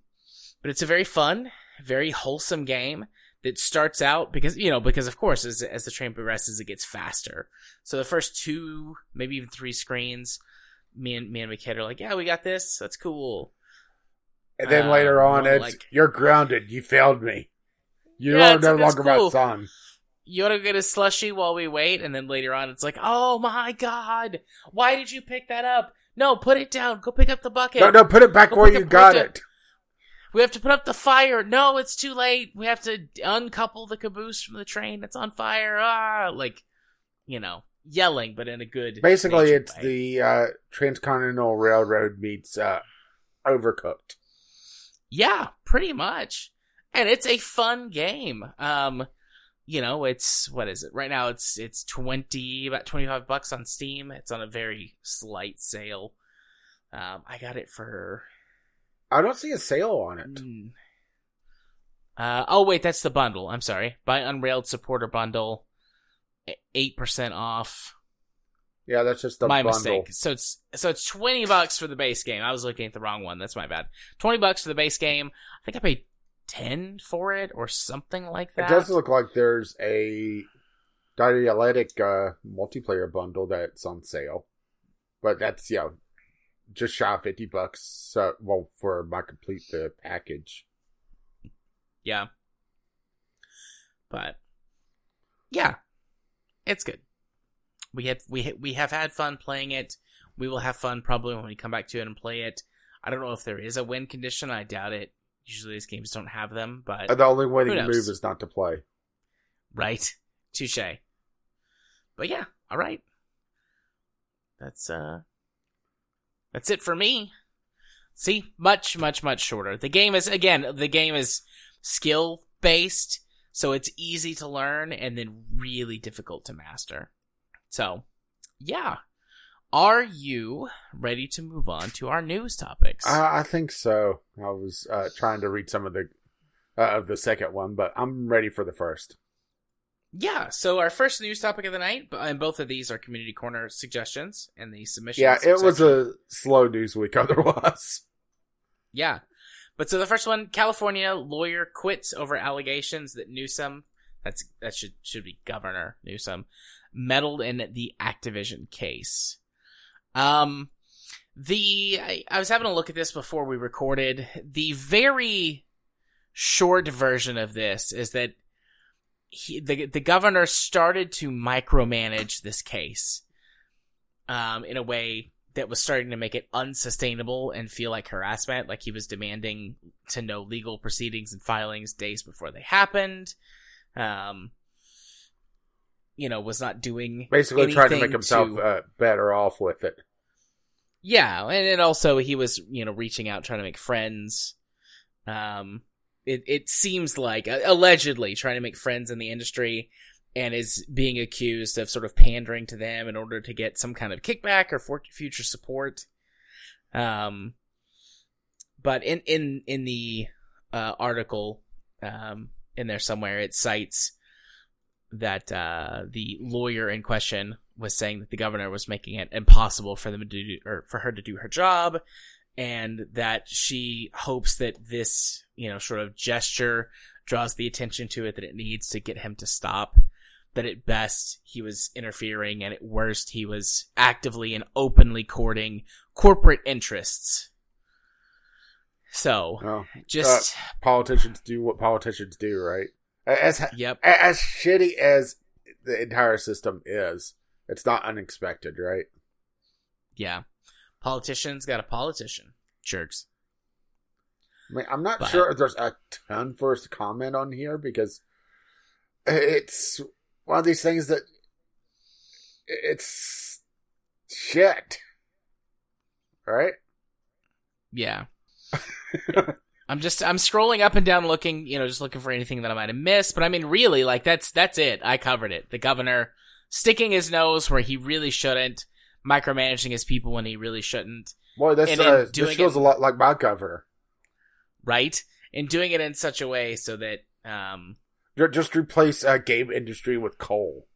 but it's a very fun, very wholesome game that starts out because you know because of course as as the train progresses it gets faster. So the first two, maybe even three screens, me and me and my kid are like, yeah, we got this. That's cool. And then later Uh, on, it's like- you're grounded. You failed me. You Yeah, are no longer cool. my son. You want to get a slushy while we wait, and then later on it's like, oh my god, why did you pick that up? No, put it down. Go pick up the bucket. No, no, put it back Go where you got it. We have to put up the fire. No, it's too late. We have to uncouple the caboose from the train. It's on fire. Ah, like, you know, yelling, but in a good. Basically, it's way. the uh, Transcontinental Railroad meets uh, Overcooked. Yeah, pretty much. And it's a fun game. Um, you know, it's what is it? Right now it's it's 20 about 25 bucks on Steam. It's on a very slight sale. Um, I got it for I don't see a sale on it. mm, uh oh wait, that's the bundle. I'm sorry. Buy Unrailed supporter bundle. 8% off. Yeah, that's just the my bundle. mistake. So it's so it's 20 bucks for the base game. I was looking at the wrong one. That's my bad. 20 bucks for the base game. I think I paid 10 for it or something like that. It does look like there's a dialectic uh, multiplayer bundle that's on sale, but that's you know just shy of fifty bucks. Uh, well, for my complete the package. Yeah. But yeah, it's good. We have we ha- we have had fun playing it. We will have fun probably when we come back to it and play it. I don't know if there is a win condition. I doubt it. Usually these games don't have them, but the only winning Who knows? move is not to play. right, touche. But yeah, all right. That's uh, that's it for me. See, much, much, much shorter. The game is again, the game is skill based, so it's easy to learn and then really difficult to master. So, yeah. Are you ready to move on to our news topics? I, I think so. I was uh, trying to read some of the uh, of the second one, but I'm ready for the first. yeah. So our first news topic of the night, and both of these are community corner suggestions and the submissions. Yeah, it was a slow news week otherwise. Yeah. But so the first one, California lawyer quits over allegations that Newsom, that's that should should be Governor Newsom, meddled in the Activision case. Um, the I, I was having a look at this before we recorded. The very short version of this is that he, the the governor started to micromanage this case, um, in a way that was starting to make it unsustainable and feel like harassment. Like he was demanding to know legal proceedings and filings days before they happened. Um, you know, was not doing Basically, trying to make himself to- uh, better off with it. Yeah, and also he was, you know, reaching out trying to make friends. Um, it it seems like uh, allegedly trying to make friends in the industry, and is being accused of sort of pandering to them in order to get some kind of kickback or for future support. Um, but in in in the uh, article, um, in there somewhere, it cites that uh, the lawyer in question was saying that the governor was making it impossible for them to do or for her to do her job and that she hopes that this, you know, sort of gesture draws the attention to it that it needs to get him to stop. That at best he was interfering, and at worst he was actively and openly courting corporate interests. So, Oh, just uh, politicians do what politicians do, right? As yep, as shitty as the entire system is, it's not unexpected, right? yeah. Politicians got a politician. Jerks. I mean, I'm not But- sure if there's a ton for us to comment on here because it's one of these things that it's shit, right? Yeah. I'm just I'm scrolling up and down looking, you know, just looking for anything that I might have missed, but I mean really like that's that's it. I covered it. The governor sticking his nose where he really shouldn't, micromanaging his people when he really shouldn't, Boy, this uh, this feels it- a lot like my cover. right? And doing it in such a way so that um Ju- Just replace uh, game industry with coal.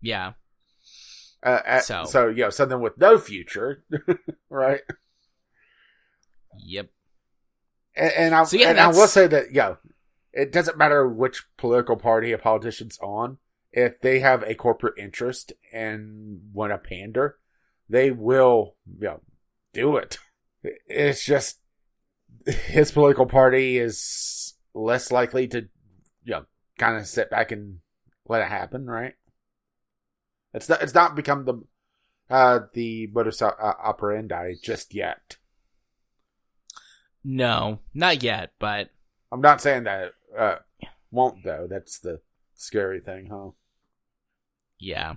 yeah. Uh, uh, So- so you know something with no future, right? Yep. And, and I So, yeah, and I will say that yeah, it doesn't matter which political party a politician's on. If they have a corporate interest and want to pander, they will you know, do it. It's just his political party is less likely to you know kind of sit back and let it happen, right? It's not it's not become the uh the modus uh, operandi just yet. No, not yet, but I'm not saying that it, uh, won't though. That's the scary thing, huh? Yeah.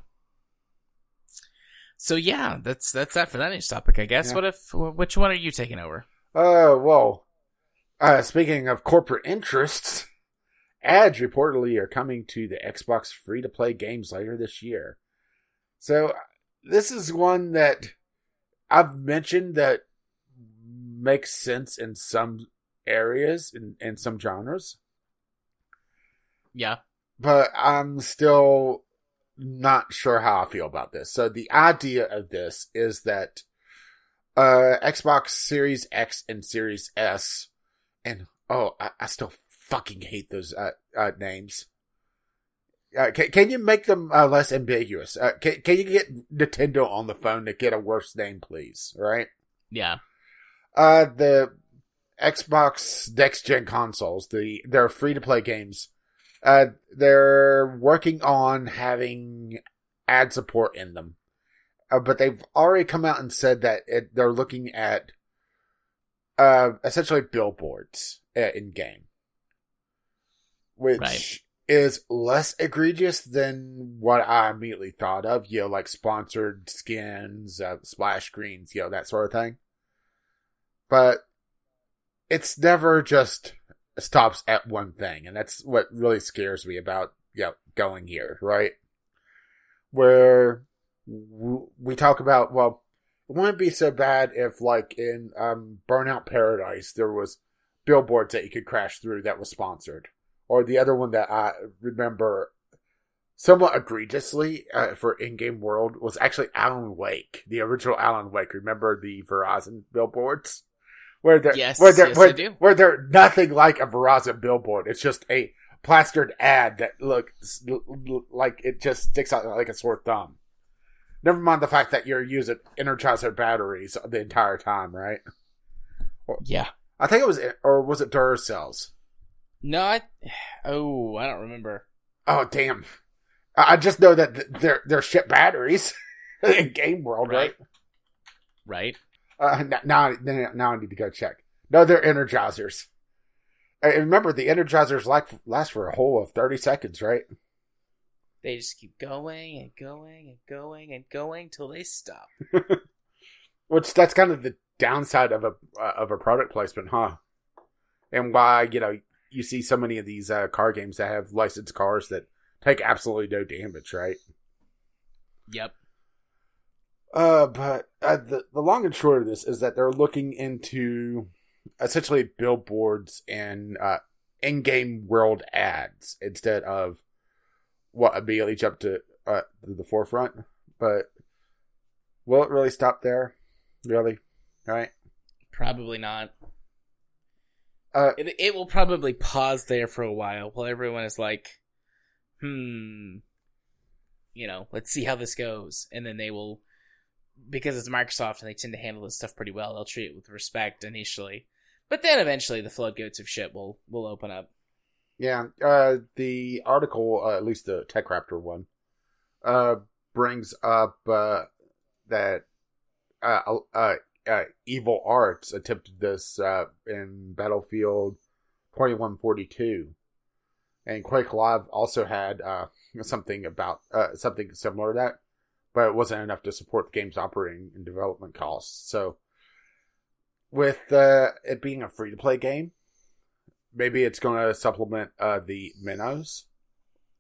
So yeah, that's that's that for that news topic, I guess. Yeah. What if which one are you taking over? Uh, well, uh, speaking of corporate interests, ads reportedly are coming to the Xbox free to play games later this year. So this is one that I've mentioned that makes sense in some areas in, in some genres. Yeah. but I'm still not sure how I feel about this. So the idea of this is that uh Xbox Series X and Series S and oh I, I still fucking hate those uh, uh names. Uh, can, can you make them uh, less ambiguous? Uh, can, can you get Nintendo on the phone to get a worse name, please? Right? Yeah. Uh, the Xbox next gen consoles, the they're free to play games. Uh, they're working on having ad support in them, uh, but they've already come out and said that it, they're looking at uh essentially billboards uh, in game, which Right. is less egregious than what I immediately thought of. You know, like sponsored skins, uh, splash screens, you know, that sort of thing but it's never just stops at one thing, and that's what really scares me about you know, going here, right? Where we talk about, well, it wouldn't be so bad if, like in um, Burnout Paradise, there was billboards that you could crash through that was sponsored, or the other one that I remember somewhat egregiously uh, for in-game world was actually Alan Wake, the original Alan Wake. Remember the Verizon billboards? Where they're, Yes, where they're, yes, where, where they're nothing like a Verizon billboard. It's just a plastered ad that looks like it just sticks out like a sore thumb. Never mind the fact that you're using Energizer batteries the entire time, right? Yeah. I think it was, or was it Duracells? No, I. Oh, I don't remember. Oh damn! I just know that they're they're shit batteries in game world, right? Right. Uh, now, now, now I need to go check. No, they're energizers. Uh, remember, the energizers like last for a whole of thirty seconds, right? They just keep going and going and going and going till they stop. Which that's kind of the downside of a uh, of a product placement, huh? And why you know you see so many of these uh, car games that have licensed cars that take absolutely no damage, right? Yep. Uh, but uh, the the long and short of this is that they're looking into essentially billboards and uh, in-game world ads instead of what immediately jumped to uh to the forefront. But will it really stop there? Really? Right? Probably not. Uh, It, it will probably pause there for a while while everyone is like, hmm, you know, let's see how this goes. And then they will, because it's Microsoft and they tend to handle this stuff pretty well, they'll treat it with respect initially. But then eventually the floodgates of shit will, will open up. Yeah, uh, the article, uh, at least the TechRaptor one, uh, brings up uh, that uh, uh, uh, Evil Arts attempted this uh, in Battlefield 2142, and Quake Live also had uh, something about uh, something similar to that, but it wasn't enough to support the game's operating and development costs. So, with uh, it being a free to play game maybe it's going to supplement uh, the minnows,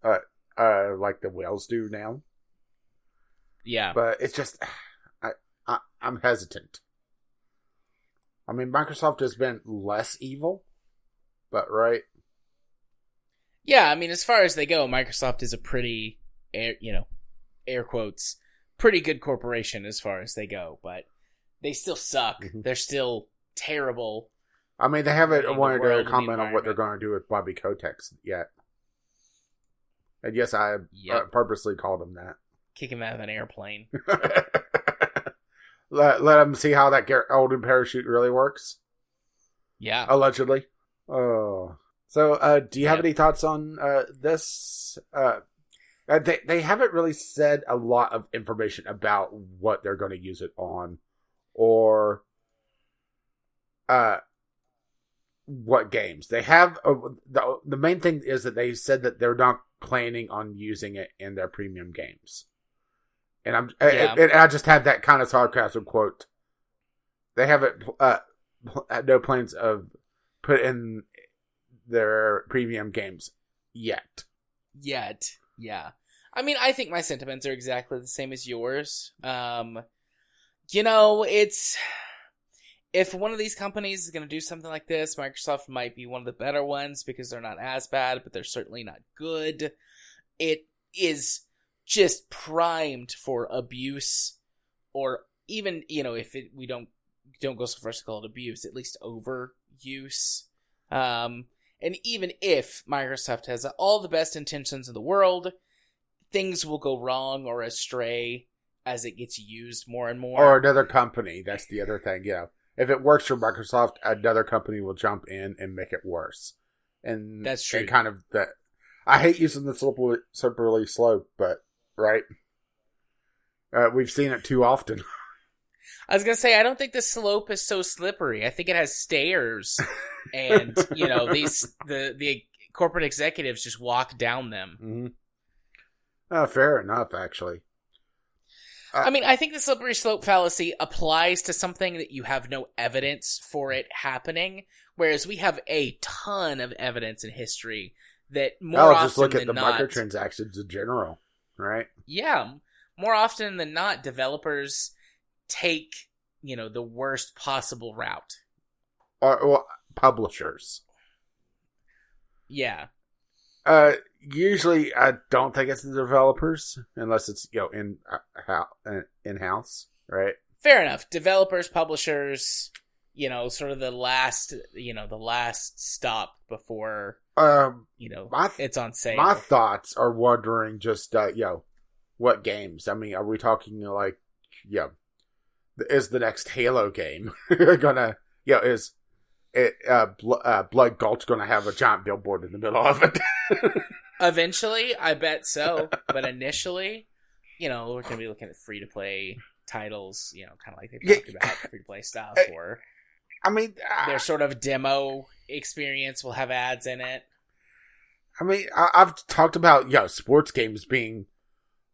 uh, uh, like the whales do now. Yeah. But it's just, I, I, I'm hesitant. I mean, Microsoft has been less evil, but right, Yeah, I mean, as far as they go, Microsoft is a pretty, air, you know, air quotes, pretty good corporation as far as they go, but they still suck. Mhm. They're still terrible. I mean, they haven't The wanted to comment on what they're going to do with Bobby Kotex yet. And yes, I Yep. uh, purposely called him that. Kick him out of an airplane. let let them see how that golden parachute really works. Yeah. allegedly. Oh, so uh, do you have any thoughts on uh, this? Uh, uh, they they haven't really said a lot of information about what they're going to use it on, or uh, what games they have. Uh, the the main thing is that they said that they're not planning on using it in their premium games, and I'm Yeah. and, and I just have that kind of sarcasm quote. They haven't uh, had no plans of put in their premium games yet. Yet. Yeah. I mean, I think my sentiments are exactly the same as yours. Um, you know, it's if one of these companies is going to do something like this, Microsoft might be one of the better ones because they're not as bad, but they're certainly not good. It is just primed for abuse, or even you know, if it, we don't don't go so far as to call it abuse, at least overuse. Um, and even if Microsoft has all the best intentions in the world, things will go wrong or astray as it gets used more and more. Or another company. That's the other thing. You know, if it works for Microsoft, another company will jump in and make it worse. And That's true. And kind of that. I hate using the slippery, slippery slope, but right. Uh, we've seen it too often. I was gonna say I don't think the slope is so slippery. I think it has stairs, and you know these the the corporate executives just walk down them. Mm-hmm. Uh, fair enough, actually. I mean, I think the slippery slope fallacy applies to something that you have no evidence for it happening, whereas we have a ton of evidence in history that more I'll often just look at than the not, microtransactions in general, right? yeah, more often than not, developers take you know the worst possible route. Or, or publishers. Yeah, Uh, usually I don't think it's the developers unless it's you know in uh, in house, right? fair enough. Developers, publishers, you know, sort of the last, you know, the last stop before Um, you know my th- it's on sale. my thoughts are wondering just uh, you know what games. I mean, are we talking like you know, is the next Halo game gonna you know is it uh, Bl- uh Blood Gulch gonna have a giant billboard in the middle of it? Eventually, I bet so. but initially, you know, we're gonna be looking at free to play titles. You know, kind of like Yeah. talked about free to play stuff, or I mean, I, their sort of demo experience will have ads in it. I mean, I, I've talked about you know sports games being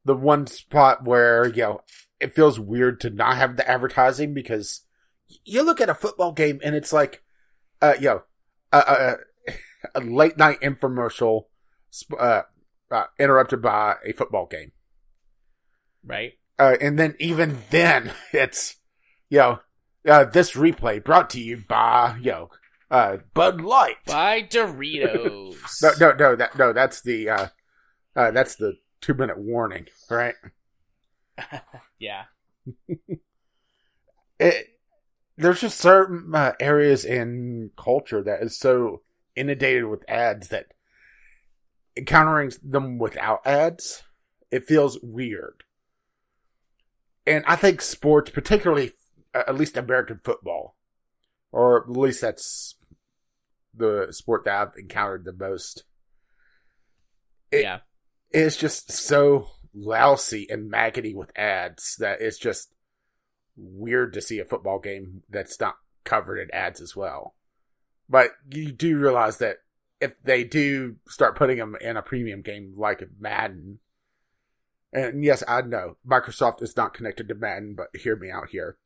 the one spot where you know it feels weird to not have the advertising because you look at a football game and it's like, uh, you know, a, a, a late night infomercial, uh, uh, interrupted by a football game, Right? uh, and then even then it's, you know, uh, this replay brought to you by you know, uh, Bud Light. By Doritos. No, no, no, that no, that's the uh, uh that's the two minute warning, right? Yeah. It, there's just certain uh, areas in culture that is so inundated with ads that encountering them without ads, it feels weird. And I think sports, particularly uh, at least American football, or at least that's the sport that I've encountered the most. It, yeah. It's just so lousy and maggoty with ads that it's just weird to see a football game that's not covered in ads as well. But you do realize that if they do start putting them in a premium game like Madden, and yes, I know Microsoft is not connected to Madden, but hear me out here.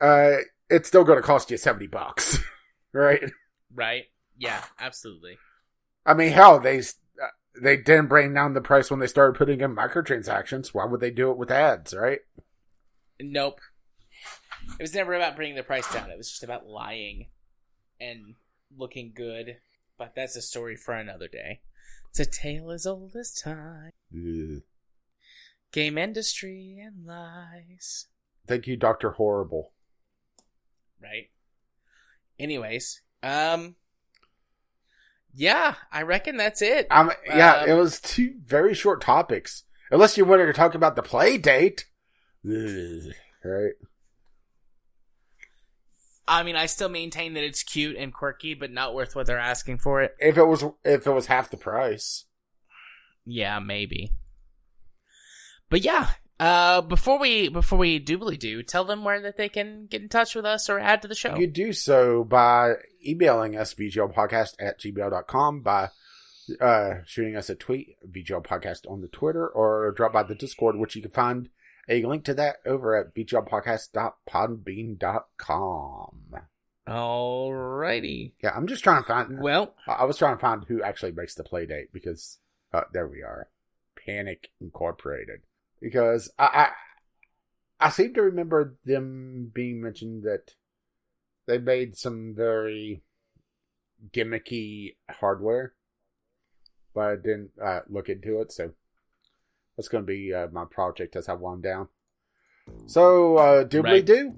Uh, it's still going to cost you seventy bucks, right? Right. Yeah. Absolutely. I mean, hell, they they didn't bring down the price when they started putting in microtransactions. Why would they do it with ads, right? Nope. It was never about bringing the price down. It was just about lying and looking good. But that's a story for another day. It's a tale as old as time. Ugh. Game industry and lies. Thank you, Doctor Horrible. Right. Anyways, um, yeah, I reckon that's it. Um, yeah, Um, it was two very short topics. Unless you wanted to talk about the play date, Ugh. right? I mean, I still maintain that it's cute and quirky, but not worth what they're asking for it. If it was, if it was half the price, Yeah, maybe. But yeah, uh, before we before we doobly do, tell them where that they can get in touch with us or add to the show. you do so by emailing us vglpodcast at gmail.com, by uh, shooting us a tweet, VGL Podcast on the Twitter, or drop by the Discord, which you can find a link to that over at vglpodcast.podbean.com. Alrighty. Yeah, I'm just trying to find. Well, I I was trying to find who actually makes the play date because uh, there we are, Panic Incorporated. Because I, I I seem to remember them being mentioned that they made some very gimmicky hardware, but I didn't uh, look into it. So that's going to be uh, my project as I wind down. So uh, doobly Right. do,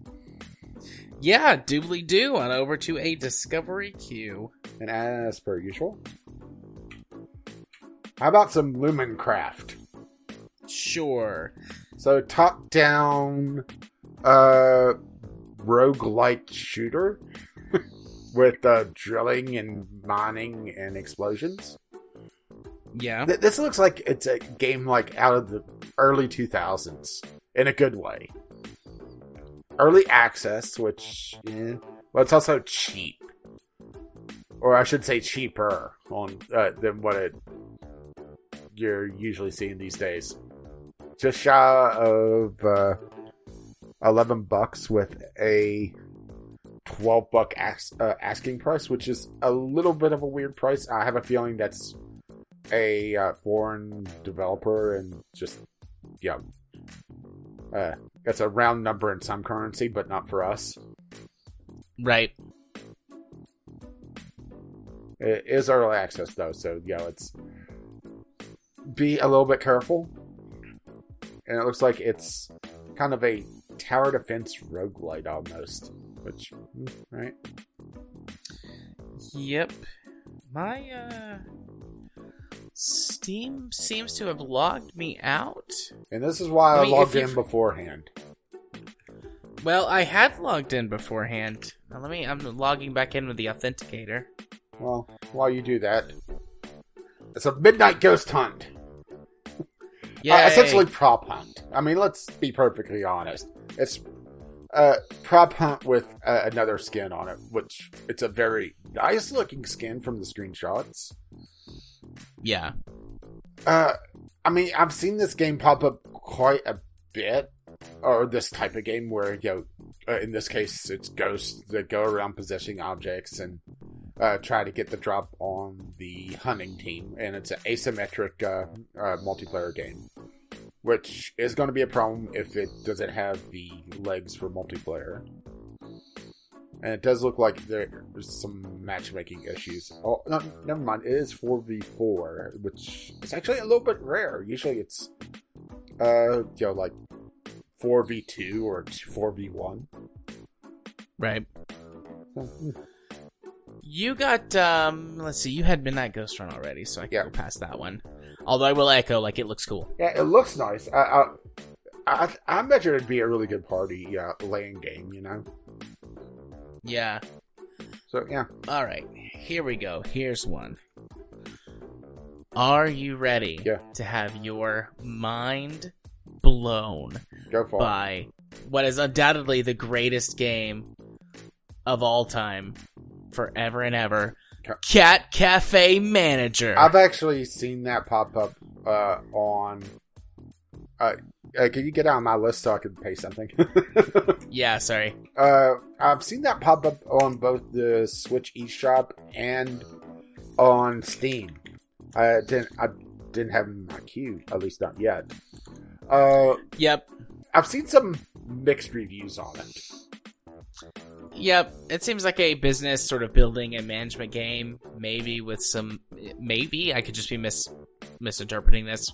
yeah, doobly do on over to a discovery queue. and as per usual, how about some Lumencraft? Sure. So top down uh roguelike shooter with uh drilling and mining and explosions. Yeah. Th- This looks like it's a game like out of the early 2000s in a good way. Early access, which yeah, well, it's also cheap, or I should say cheaper on uh, than what it you're usually seeing these days. Just shy of uh, eleven bucks with a twelve buck ask, uh, asking price, which is a little bit of a weird price. I have a feeling that's a uh, foreign developer and just yeah uh it's a round number in some currency but not for us Right. it is early access though so yeah it's be a little bit careful and it looks like it's kind of a tower defense roguelite almost which mm, right Yep. My uh Steam seems to have logged me out. and this is why I i, mean, logged in beforehand Well, I had logged in beforehand. Now let me I'm logging back in with the authenticator. well while you do that it's a midnight ghost hunt. Uh, essentially prop hunt. I mean, let's be perfectly honest. It's uh, prop hunt with uh, another skin on it, which it's a very nice looking skin from the screenshots. Yeah. Uh, I mean, I've seen this game pop up quite a bit, or this type of game where you know, uh, in this case, it's ghosts that go around possessing objects and uh, try to get the drop on the hunting team, and it's an asymmetric uh, uh, multiplayer game, which is going to be a problem if it doesn't have the legs for multiplayer. And it does look like there's some matchmaking issues. Oh, no, never mind. It is 4v4, which is actually a little bit rare. Usually it's, uh, you know, like 4v2 or 4v1. Right. You got um let's see, you had Midnight Ghost Run already, so I can Yeah. go past that one. Although I will echo, like it looks cool. Yeah, it looks nice. I, I, I, I imagine it'd be a really good party yeah, laying game, you know? Yeah. So, yeah. Alright, here we go. Here's one. Are you ready Yeah. to have your mind blown Go for it. by what is undoubtedly the greatest game of all time, forever and ever? Cat Cafe Manager. I've actually seen that pop up uh, on. Uh, uh, can you get on my list so I can pay something? yeah, sorry. uh, I've seen that pop up on both the Switch eShop and on Steam. I didn't. I didn't have it in my queue, at least not yet. Uh, Yep. I've seen some mixed reviews on it. Yep, it seems like a business sort of building and management game, maybe with some, maybe I could just be mis misinterpreting this,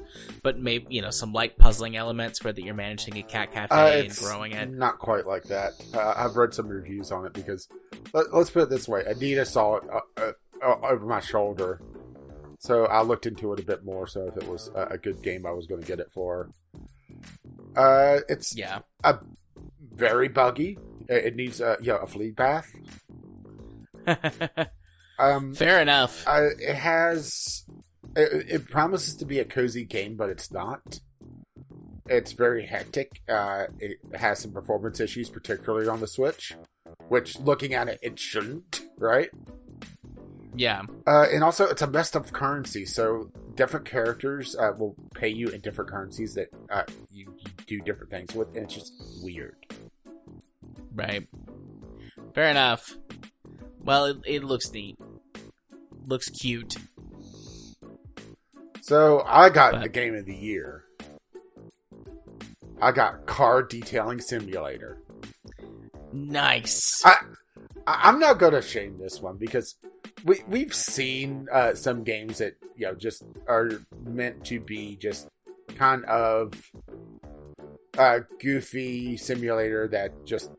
but maybe you know some light puzzling elements where that you're managing a cat cafe Uh, and growing it. not quite like that. Uh, I've read some reviews on it because let, us put it this way: Adidas saw it uh, uh, uh, over my shoulder, so I looked into it a bit more. So if it was a, a good game, I was going to get it for. Uh, it's Yeah, a very buggy. It, it needs a you know, a flea bath. Um, fair enough. uh, it has. It, it promises to be a cozy game, but it's not. It's very hectic. Uh, it has some performance issues, particularly on the Switch, which, looking at it, it shouldn't, right? Yeah, Uh, and also, it's a messed up currency, so different characters uh, will pay you in different currencies that uh, you, you do different things with, and it's just weird. Right. Fair enough. Well, it, it looks neat. Looks cute. So I got But- the game of the year. I got Car Detailing Simulator. Nice. I, I'm not going to shame this one because we we've seen uh, some games that you know just are meant to be just kind of a goofy simulator that just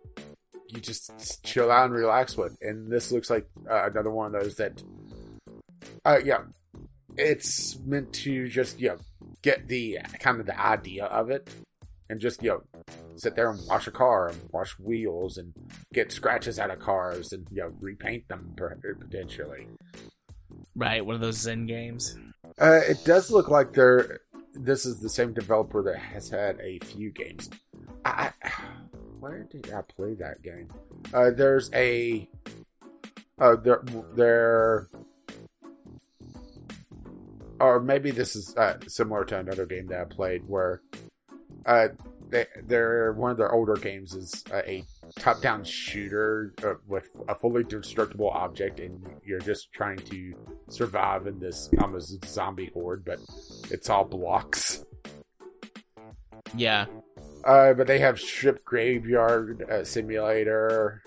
you just chill out and relax with, and this looks like uh, another one of those that, uh, yeah, it's meant to just you know get the kind of the idea of it, and just you know sit there and wash a car and wash wheels and get scratches out of cars and you know repaint them potentially. right, one of those Zen games. Uh, it does look like they're. This is the same developer that has had a few games. I, I where did I play that game? Uh, there's a. Uh, there, there. Or maybe this is uh, similar to another game that I played where, uh, they, they're one of their older games is uh, a top-down shooter uh, with a fully destructible object, and you're just trying to survive in this almost zombie horde, but it's all blocks. Yeah, Uh, but they have ship graveyard uh, simulator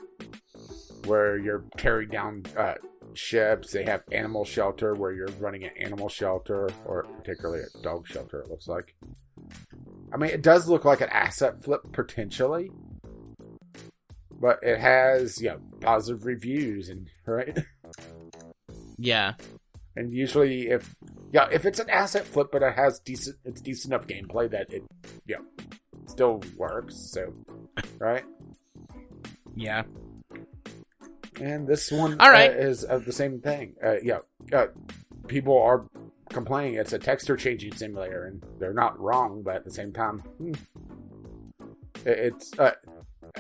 where you're tearing down uh, ships. They have animal shelter where you're running an animal shelter, or particularly a dog shelter. It looks like. I mean, it does look like an asset flip potentially, but it has you know positive reviews and right. yeah, And usually, if yeah, if it's an asset flip, but it has decent, it's decent enough gameplay that it yeah still works. So right, yeah. and this one All right. uh, is of the same thing. Uh, yeah, uh, people are complaining it's a texture changing simulator, and they're not wrong, but at the same time, hmm, it's uh,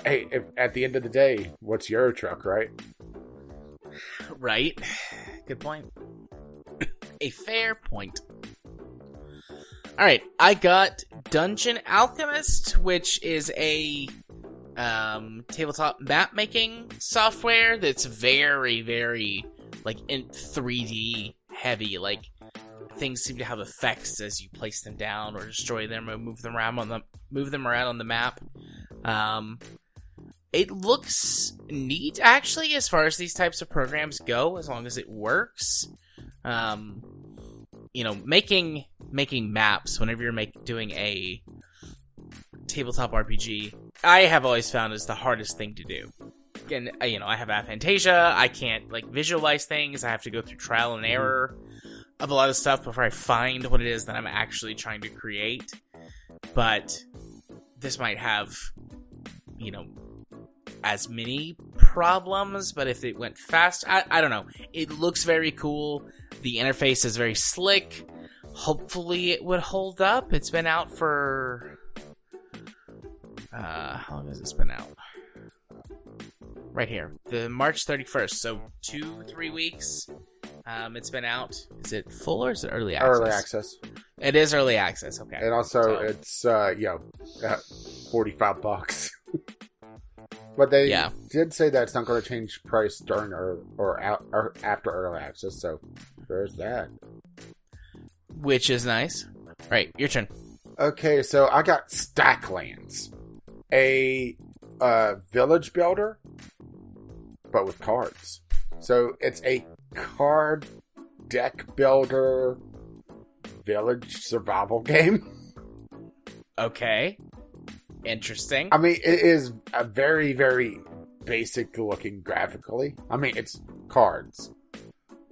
hey, if at the end of the day, what's your truck, right? Right. Good point. A fair point. Alright, I got Dungeon Alchemist, which is a um, tabletop map making software that's very, very like in 3D heavy. Like things seem to have effects as you place them down or destroy them or move them around on the move them around on the map. Um, it looks neat actually as far as these types of programs go as long as it works um you know making making maps whenever you're make, doing a tabletop rpg i have always found is the hardest thing to do and uh, you know I have aphantasia. I can't like visualize things. I have to go through trial and error of a lot of stuff before I find what it is that I'm actually trying to create. But this might have, you know, as many problems. But if it went fast, I, I don't know. It looks very cool. The interface is very slick. Hopefully, it would hold up. It's been out for. Uh, how long has this been out? Right here, the March 31st. So two, three weeks. Um, it's been out. Is it full or is it early access? Early access. It is early access. Okay. And also, So- it's uh, you know, uh, forty-five bucks. but they Yeah. did say that it's not going to change price during or or, out, or after early access. So there's that. Which is nice. Right, your turn. Okay, so I got Stacklands, a uh, village builder, but with cards. So it's a card deck builder village survival game. Okay. Interesting. I mean, it is a very, very basic looking graphically. I mean, it's cards,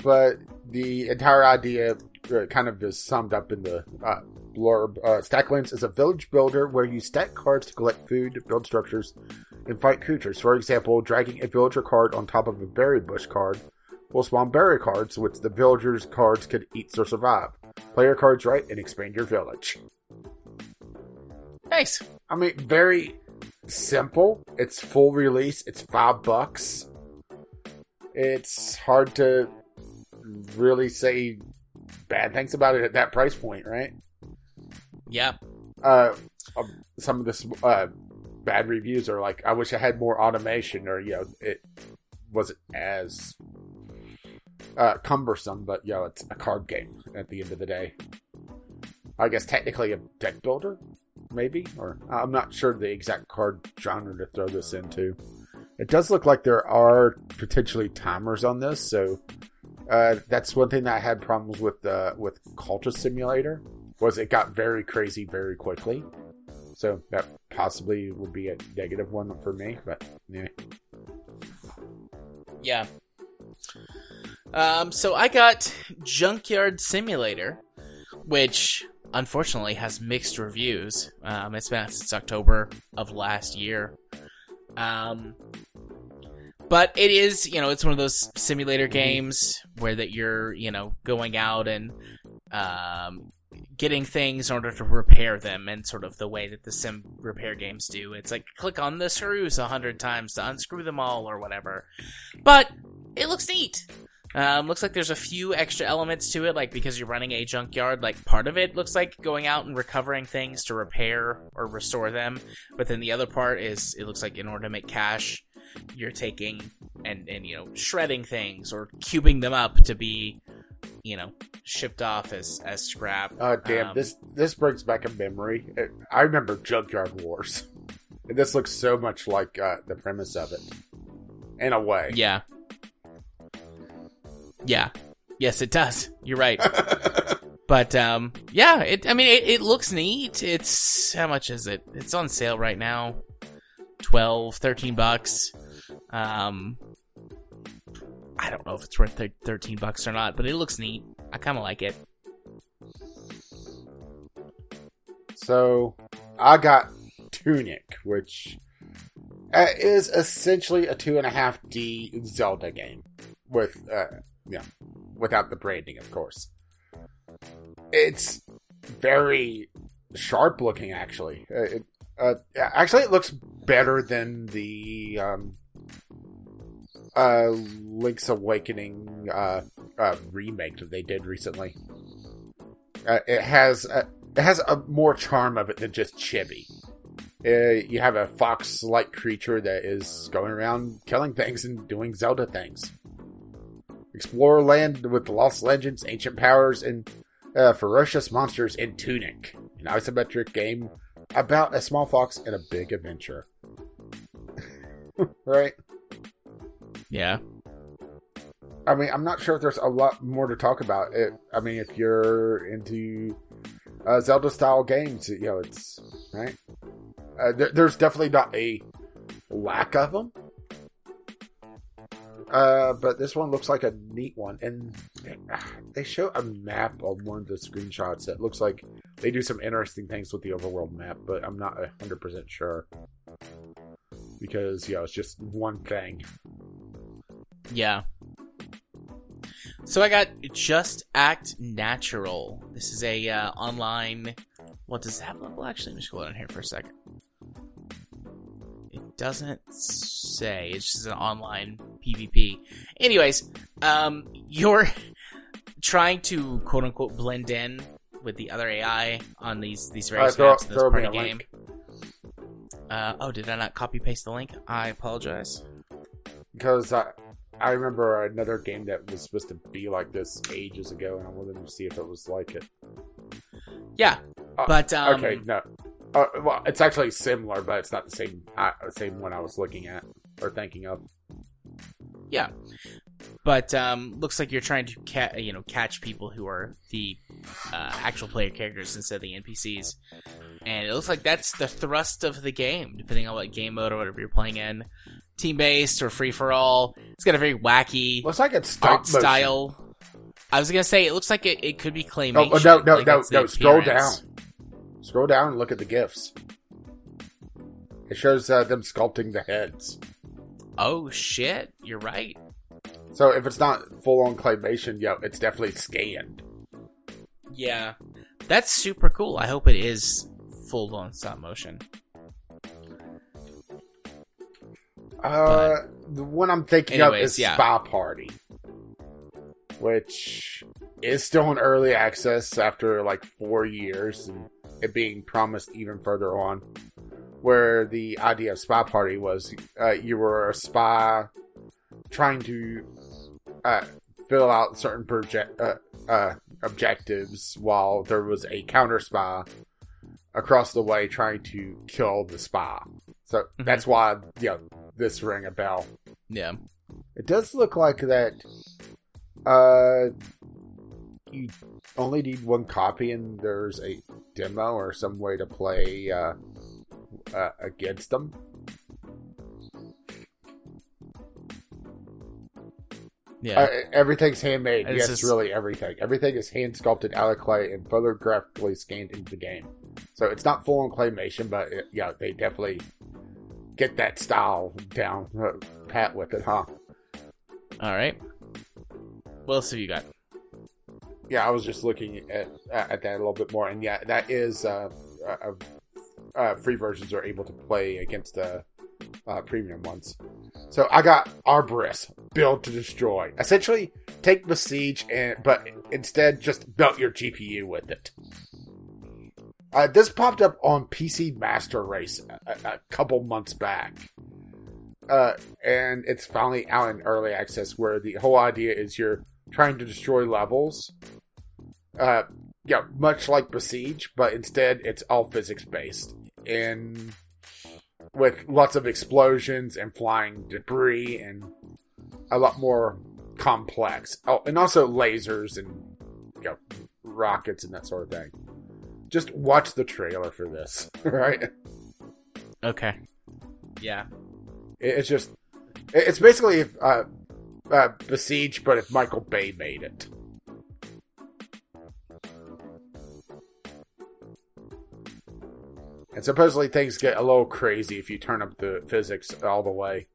but the entire idea uh, kind of is summed up in the uh, blurb. Uh, Stacklands is a village builder where you stack cards to collect food, build structures, and fight creatures. For example, dragging a villager card on top of a berry bush card will spawn berry cards, which the villagers' cards could eat or survive. Play your cards right and expand your village. Nice. I mean, very simple. It's full release. It's five bucks. It's hard to really say bad things about it at that price point, right? Yeah. Uh, um, some of the uh, bad reviews are like, "I wish I had more automation," or you know, it wasn't as uh, cumbersome. But you know, it's a card game at the end of the day. I guess technically a deck builder, maybe, or I'm not sure the exact card genre to throw this into. It does look like there are potentially timers on this, so uh, that's one thing that I had problems with uh, with Cultist Simulator was it got very crazy very quickly. So that possibly would be a negative one for me, but yeah. Yeah. Um, so I got Junkyard Simulator, which unfortunately has mixed reviews. Um, it's been out since October of last year. Um, but it is, you know, it's one of those simulator games where that you're, you know, going out and um, getting things in order to repair them, and sort of the way that the sim repair games do. It's like click on the screws a hundred times to unscrew them all, or whatever. But it looks neat. Um, looks like there's a few extra elements to it, like because you're running a junkyard. Like part of it looks like going out and recovering things to repair or restore them, but then the other part is it looks like in order to make cash, you're taking and and you know shredding things or cubing them up to be, you know, shipped off as as scrap. Oh damn! Um, this this brings back a memory. Uh, I remember Junkyard Wars, and this looks so much like uh, the premise of it, in a way. Yeah. Yeah. Yes, it does. You're right. But um, yeah, it. I mean, it, it looks neat. It's how much is it? It's on sale right now, 12, 13 bucks. Um, I don't know if it's worth thir- thirteen bucks or not, but it looks neat. I kind of like it. So I got Tunic, which uh, is essentially a two and a half D Zelda game with, uh, yeah, without the branding, of course. It's very sharp looking, actually. Uh, it, uh, actually, it looks better than the um, uh, Link's Awakening uh, uh, remake that they did recently. Uh, it has a, it has a more charm of it than just chibi. Uh, you have a fox-like creature that is going around killing things and doing Zelda things. Explore land with lost legends, ancient powers, and uh, ferocious monsters in Tunic, an isometric game about a small fox and a big adventure. right? Yeah. I mean, I'm not sure if there's a lot more to talk about. It, I mean, if you're into uh, Zelda style games, you know, it's right. Uh, there, there's definitely not a lack of them, Uh, but this one looks like a neat one, and they, show a map on one of the screenshots that looks like they do some interesting things with the overworld map, but I'm not hundred percent sure because yeah, it's just one thing. Yeah. So I got Just Act Natural. This is a uh, online. What does that level actually? Let me scroll down here for a second. Doesn't say. It's just an online PvP. Anyways, um, you're trying to quote unquote blend in with the other AI on these these various Uh, maps in this throw part of the game. Uh, oh, did I not copy paste the link? I apologize. because I, I remember another game that was supposed to be like this ages ago, and I wanted to see if it was like it. Yeah, Uh, but um, okay, no, uh, well, it's actually similar, but it's not the same uh, same one I was looking at or thinking of. Yeah, but um, looks like you're trying to ca- you know catch people who are the uh, actual player characters instead of the NPCs, and it looks like that's the thrust of the game. Depending on what game mode or whatever you're playing in, team based or free for all. It's got a very wacky Looks like it's art motion. style. I was gonna say it looks like it, it could be No, claymation. oh, no, no, like no, that's no. Scroll down. Scroll down and look at the gifts. It shows uh, them sculpting the heads. Oh shit! You're right. So if it's not full on claymation, yo, it's definitely scanned. Yeah, that's super cool. I hope it is full on stop motion. Uh, the one I'm thinking of is yeah. SpyParty, which is still in early access after like four years and it being promised even further on. Where the idea of SpyParty was uh, you were a spa trying to uh, fill out certain project uh, uh, objectives while there was a counter spa across the way trying to kill the spa. So Mhm. that's why you know this ring a bell. Yeah. It does look like that. Uh, you only need one copy, and there's a demo or some way to play uh, uh, against them. Yeah. Uh, everything's handmade. It's yes, just- really everything. Everything is hand sculpted out of clay and photographically scanned into the game. So it's not full on claymation, but it, yeah, they definitely get that style down uh, pat with it, huh? All right. What else have you got? Yeah, I was just looking at at that a little bit more, and yeah, that is uh, uh, uh, free versions are able to play against the uh, premium ones. So I got Arborist, build to destroy. Essentially, take Besiege, and but instead just belt your GPU with it. Uh, this popped up on PC Master Race a, a couple months back. Uh, and it's finally out in early access where the whole idea is you're trying to destroy levels. Uh, yeah, much like Besiege, but instead it's all physics based. And with lots of explosions and flying debris and a lot more complex. Oh, and also lasers and you know, rockets and that sort of thing. Just watch the trailer for this, right? Okay. Yeah. It's just, it's basically if, uh, uh, Besiege, but if Michael Bay made it. And supposedly things get a little crazy if you turn up the physics all the way.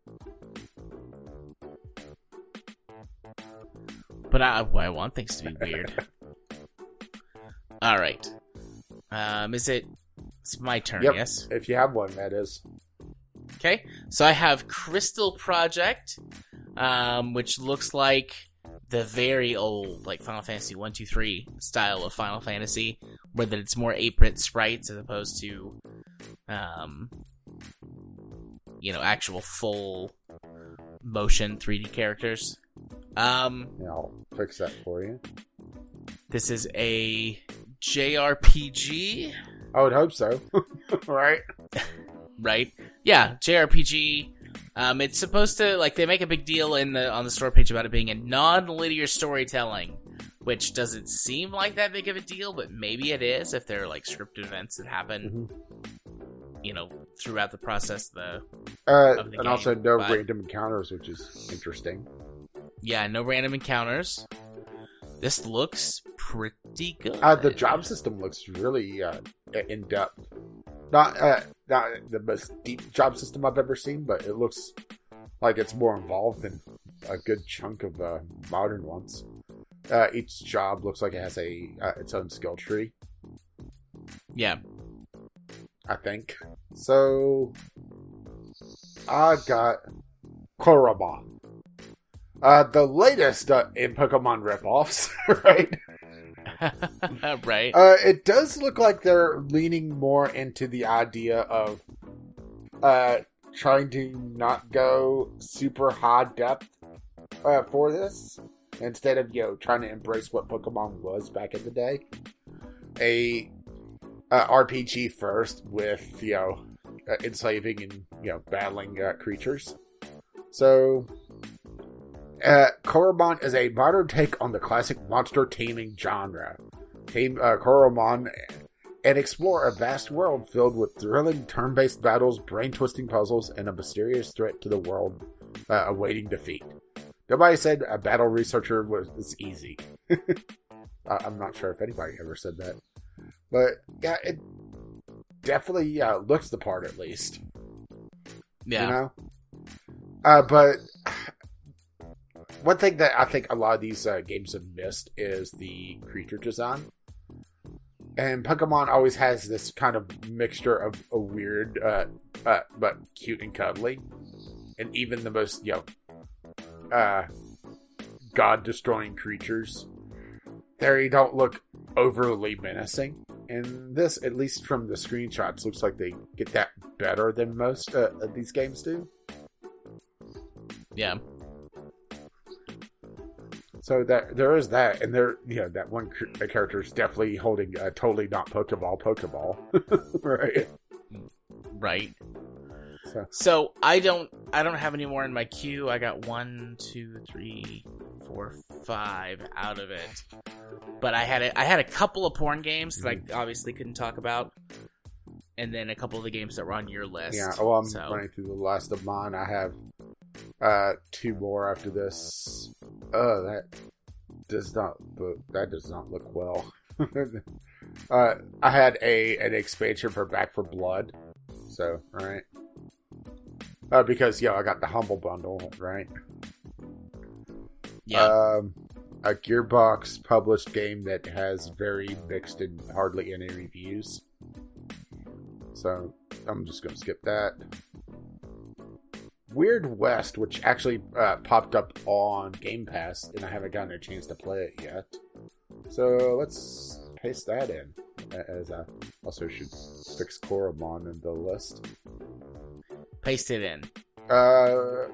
But I, I want things to be weird. All right. Um, is it? It's my turn. Yep. Yes. If you have one, that is. Okay. So I have Crystal Project, um, which looks like the very old, like Final Fantasy one, two, three style of Final Fantasy, where that it's more eight bit sprites as opposed to, um, you know, actual full motion 3D characters. Um, Yeah, I'll fix that for you. This is a JRPG, I would hope so. right? right? Yeah, JRPG. Um, it's supposed to like they make a big deal in the on the store page about it being a non-linear storytelling, which doesn't seem like that big of a deal, but maybe it is if there are like scripted events that happen. You know, throughout the process, the Uh, the and also no but- random encounters, which is interesting. yeah, no random encounters. This looks pretty good. Uh, the job system looks really uh, in depth. Not uh, not the most deep job system I've ever seen, but it looks like it's more involved than a good chunk of uh, modern ones. Uh, each job looks like it has a uh, its own skill tree. Yeah, I think so. I got Coromon. Uh, the latest uh, in Pokemon ripoffs, right? right. Uh, it does look like they're leaning more into the idea of uh, trying to not go super high depth uh, for this, instead of you know trying to embrace what Pokemon was back in the day. A uh, RPG first with you know uh, enslaving and you know battling uh, creatures. So uh, Coromon is a modern take on the classic monster taming genre. Tame uh, Coromon and explore a vast world filled with thrilling turn-based battles, brain-twisting puzzles, and a mysterious threat to the world uh, awaiting defeat. Nobody said a battle researcher was, easy. I'm not sure if anybody ever said that, but yeah, it definitely uh, looks the part at least. yeah. You know? Uh, but one thing that I think a lot of these uh, games have missed is the creature design. And Pokemon always has this kind of mixture of a weird, uh, uh, but cute and cuddly. And even the most, you know, uh, god destroying creatures, they don't look overly menacing. And this, at least from the screenshots, looks like they get that better than most uh, of these games do. Yeah. So that there is that, and there, you know, that one character is definitely holding a totally not Pokeball Pokeball, right? Right. So So I don't I don't have any more in my queue. I got one, two, three, four, five out of it. But I had a, I had a couple of porn games that I obviously couldn't talk about, and then a couple of the games that were on your list. yeah, Oh, I'm so, running through the last of mine. I have uh two more after this. Oh, that does not look. That does not look well. uh, I had a an expansion for Back 4 Blood. So right. Uh, because yeah, I got the humble bundle, right? yeah, Um, a Gearbox published game that has very mixed and hardly any reviews. So I'm just to skip that. Weird West, which actually uh, popped up on Game Pass, and I haven't gotten a chance to play it yet. So let's paste that in. As I also should fix Coromon in the list. Paste it in. Uh,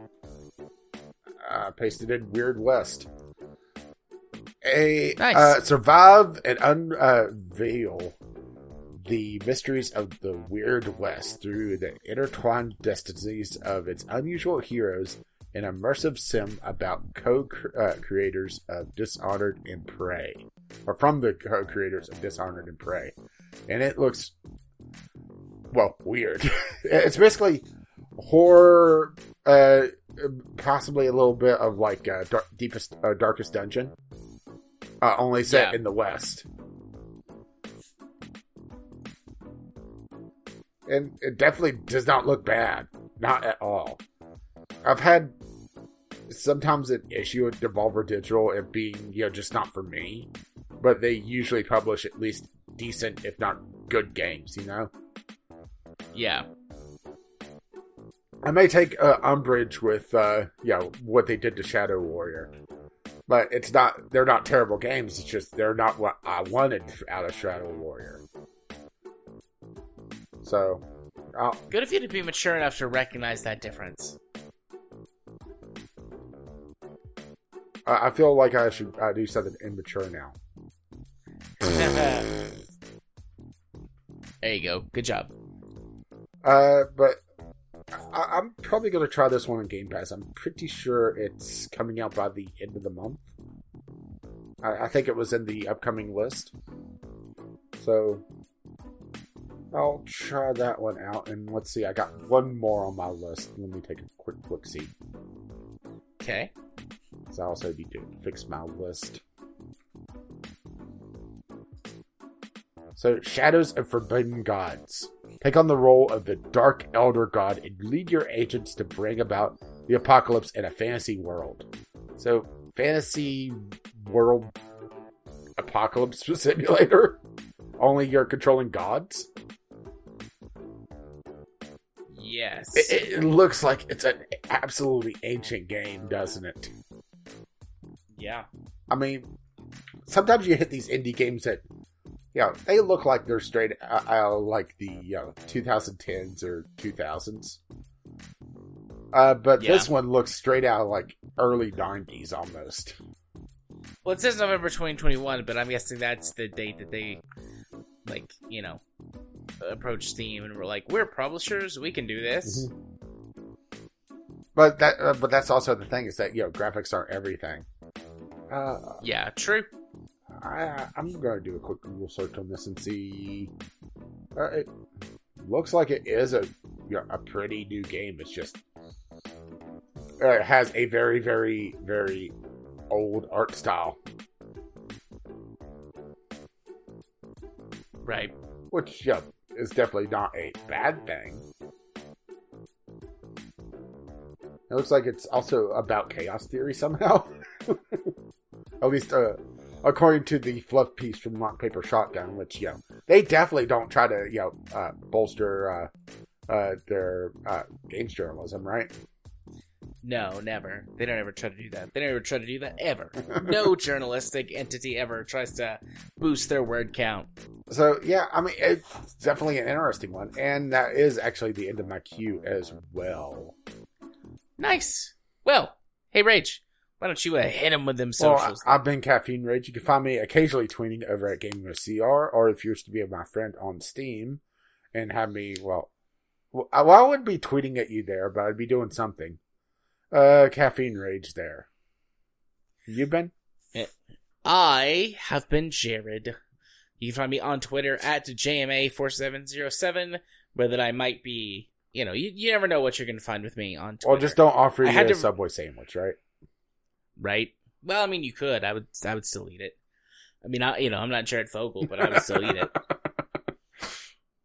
uh, pasted in Weird West. A Nice. uh, survive and unveil the mysteries of the Weird West through the intertwined destinies of its unusual heroes. An immersive sim about co-creators of Dishonored and Prey, or from the co-creators of Dishonored and Prey, and it looks well weird. it's basically horror, uh, possibly a little bit of like uh, dark, deepest, uh, darkest dungeon, uh, only set Yeah. in the west. And it definitely does not look bad, not at all. I've had sometimes an issue with Devolver Digital it being, you know, just not for me, but they usually publish at least decent, if not good games, you know. Yeah, I may take uh, umbrage with uh, you know what they did to Shadow Warrior, but it's not. They're not terrible games. It's just they're not what I wanted out of Shadow Warrior. So, I'll, good of you to be mature enough to recognize that difference. I I feel like I should uh, do something immature now. there you go. Good job. Uh, but I, I'm probably going to try this one on Game Pass. I'm pretty sure it's coming out by the end of the month. I, I think it was in the upcoming list. So, I'll try that one out. And let's see, I got one more on my list. Let me take a quick look see. Okay. So I also need to fix my list. So, Shadows of Forbidden Gods. Take on the role of the Dark Elder God and lead your agents to bring about the apocalypse in a fantasy world. So, fantasy world apocalypse simulator? Only you're controlling gods? Yes. It, it looks like it's an absolutely ancient game, doesn't it? yeah. I mean, sometimes you hit these indie games that, you know, they look like they're straight out uh, like the you know, 2010s or 2000s. Uh, but Yeah. this one looks straight out like early 90s almost. Well, it says November 2021, but I'm guessing that's the date that they, like, you know, approached Steam and were like, "We're publishers, we can do this." But that, uh, but that's also the thing is that you know graphics aren't everything. Uh, Yeah, true. I, I'm going to do a quick Google search on this and see. Uh, it looks like it is a a pretty new game. It's just uh, it has a very, very, very old art style, Right. which yeah, is definitely not a bad thing. It looks like it's also about chaos theory somehow. At least, uh, according to the fluff piece from Rock Paper Shotgun, which you know they definitely don't try to you know uh, bolster uh, uh, their uh, games journalism, right? No, never. They don't ever try to do that. They don't ever try to do that ever. no journalistic entity ever tries to boost their word count. So yeah, I mean it's definitely an interesting one, and that is actually the end of my queue as well. Nice. Well, hey Rage, why don't you uh, hit him with them Well, socials? I- I've been Caffeine Rage. You can find me occasionally tweeting over at Gaming with CR, or if you wish to be my friend on Steam and have me, well, well, I wouldn't be tweeting at you there, but I'd be doing something. Uh, Caffeine Rage there. You been? I have been Jared. You can find me on Twitter at JMA4707, where that I might be, you know, you, you never know what you're going to find with me on Twitter. Well, just don't offer I you a to- Subway sandwich, right? Right? Well, I mean, you could. I would I would still eat it. I mean, I, you know, I'm not Jared Fogle, but I would still eat it.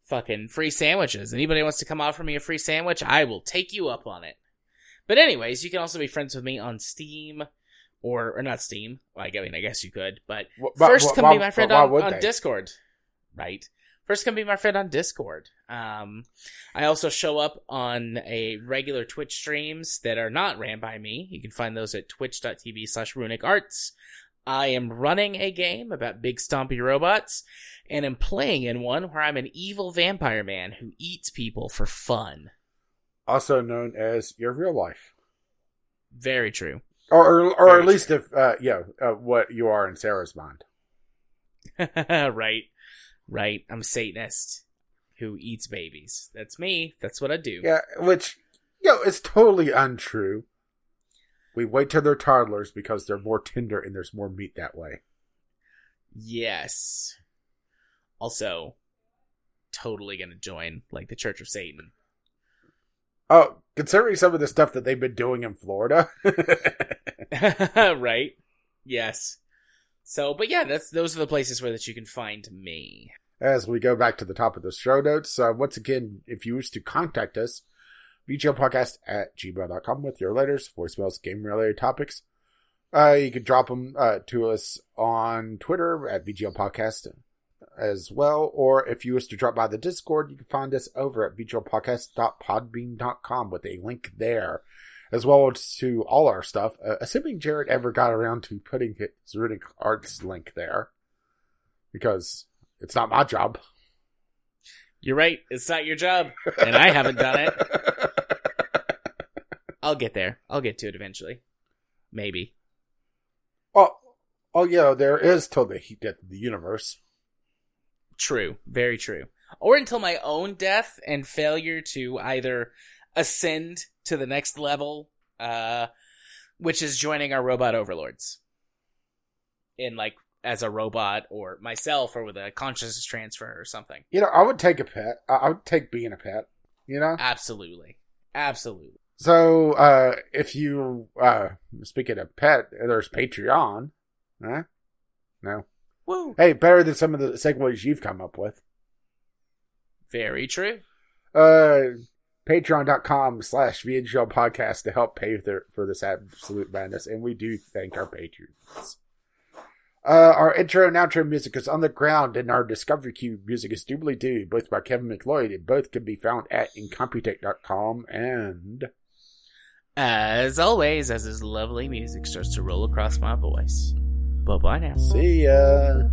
Fucking free sandwiches. Anybody wants to come offer me a free sandwich, I will take you up on it. But anyways, you can also be friends with me on Steam, or or not Steam. Like, I mean, I guess you could, but but- First, come be my friend but on, on? Discord. Right. First, come be my friend on Discord. Um, I also show up on a regular Twitch streams that are not ran by me. You can find those at twitch.tv slash runic arts. I am running a game about big stompy robots, and am playing in one where I'm an evil vampire man who eats people for fun. Also known as your real life. Very true. Or, or, or at least if, uh, yeah, uh, what you are in Sarah's mind. right. Right. I'm a Satanist who eats babies. That's me. That's what I do. Yeah, which, yo, know, is totally untrue. We wait till they're toddlers because they're more tender and there's more meat that way. Yes. Also, totally gonna join like the Church of Satan. Oh, considering some of the stuff that they've been doing in Florida. right? Yes. So, but yeah, that's those are the places where that you can find me. As we go back to the top of the show notes, uh, once again, if you wish to contact us, VGLpodcast at gmail.com with your letters, voicemails, game related topics. Uh, you can drop them uh, to us on Twitter at VGL Podcast as well, or if you wish to drop by the Discord, you can find us over at VGLpodcast.podbean.com with a link there, as well as to all our stuff. Uh, assuming Jared ever got around to putting his Runic Arts link there, because it's not my job. You're right. It's not your job, and I haven't done it. I'll get there. I'll get to it eventually. Maybe. Oh, oh yeah, there is till the heat death of the universe. True. Very true. Or until my own death and failure to either ascend to the next level, uh, which is joining our robot overlords in like as a robot or myself or with a consciousness transfer or something. You know, I would take a pet. I would take being a pet. You know. Absolutely, absolutely. So, uh, if you, uh, speaking of pet, there's Patreon. Huh? No. Woo! Hey, better than some of the segues you've come up with. Very true. Uh, patreon.com slash VGL podcast to help pay for, this absolute madness. And we do thank our patrons. Uh, our intro and outro music is on the ground, and our Discovery Queue music is Doobly Doo, both by Kevin MacLeod, and both can be found at incompetech.com and As always, as this lovely music starts to roll across my voice. Bye bye now. see ya.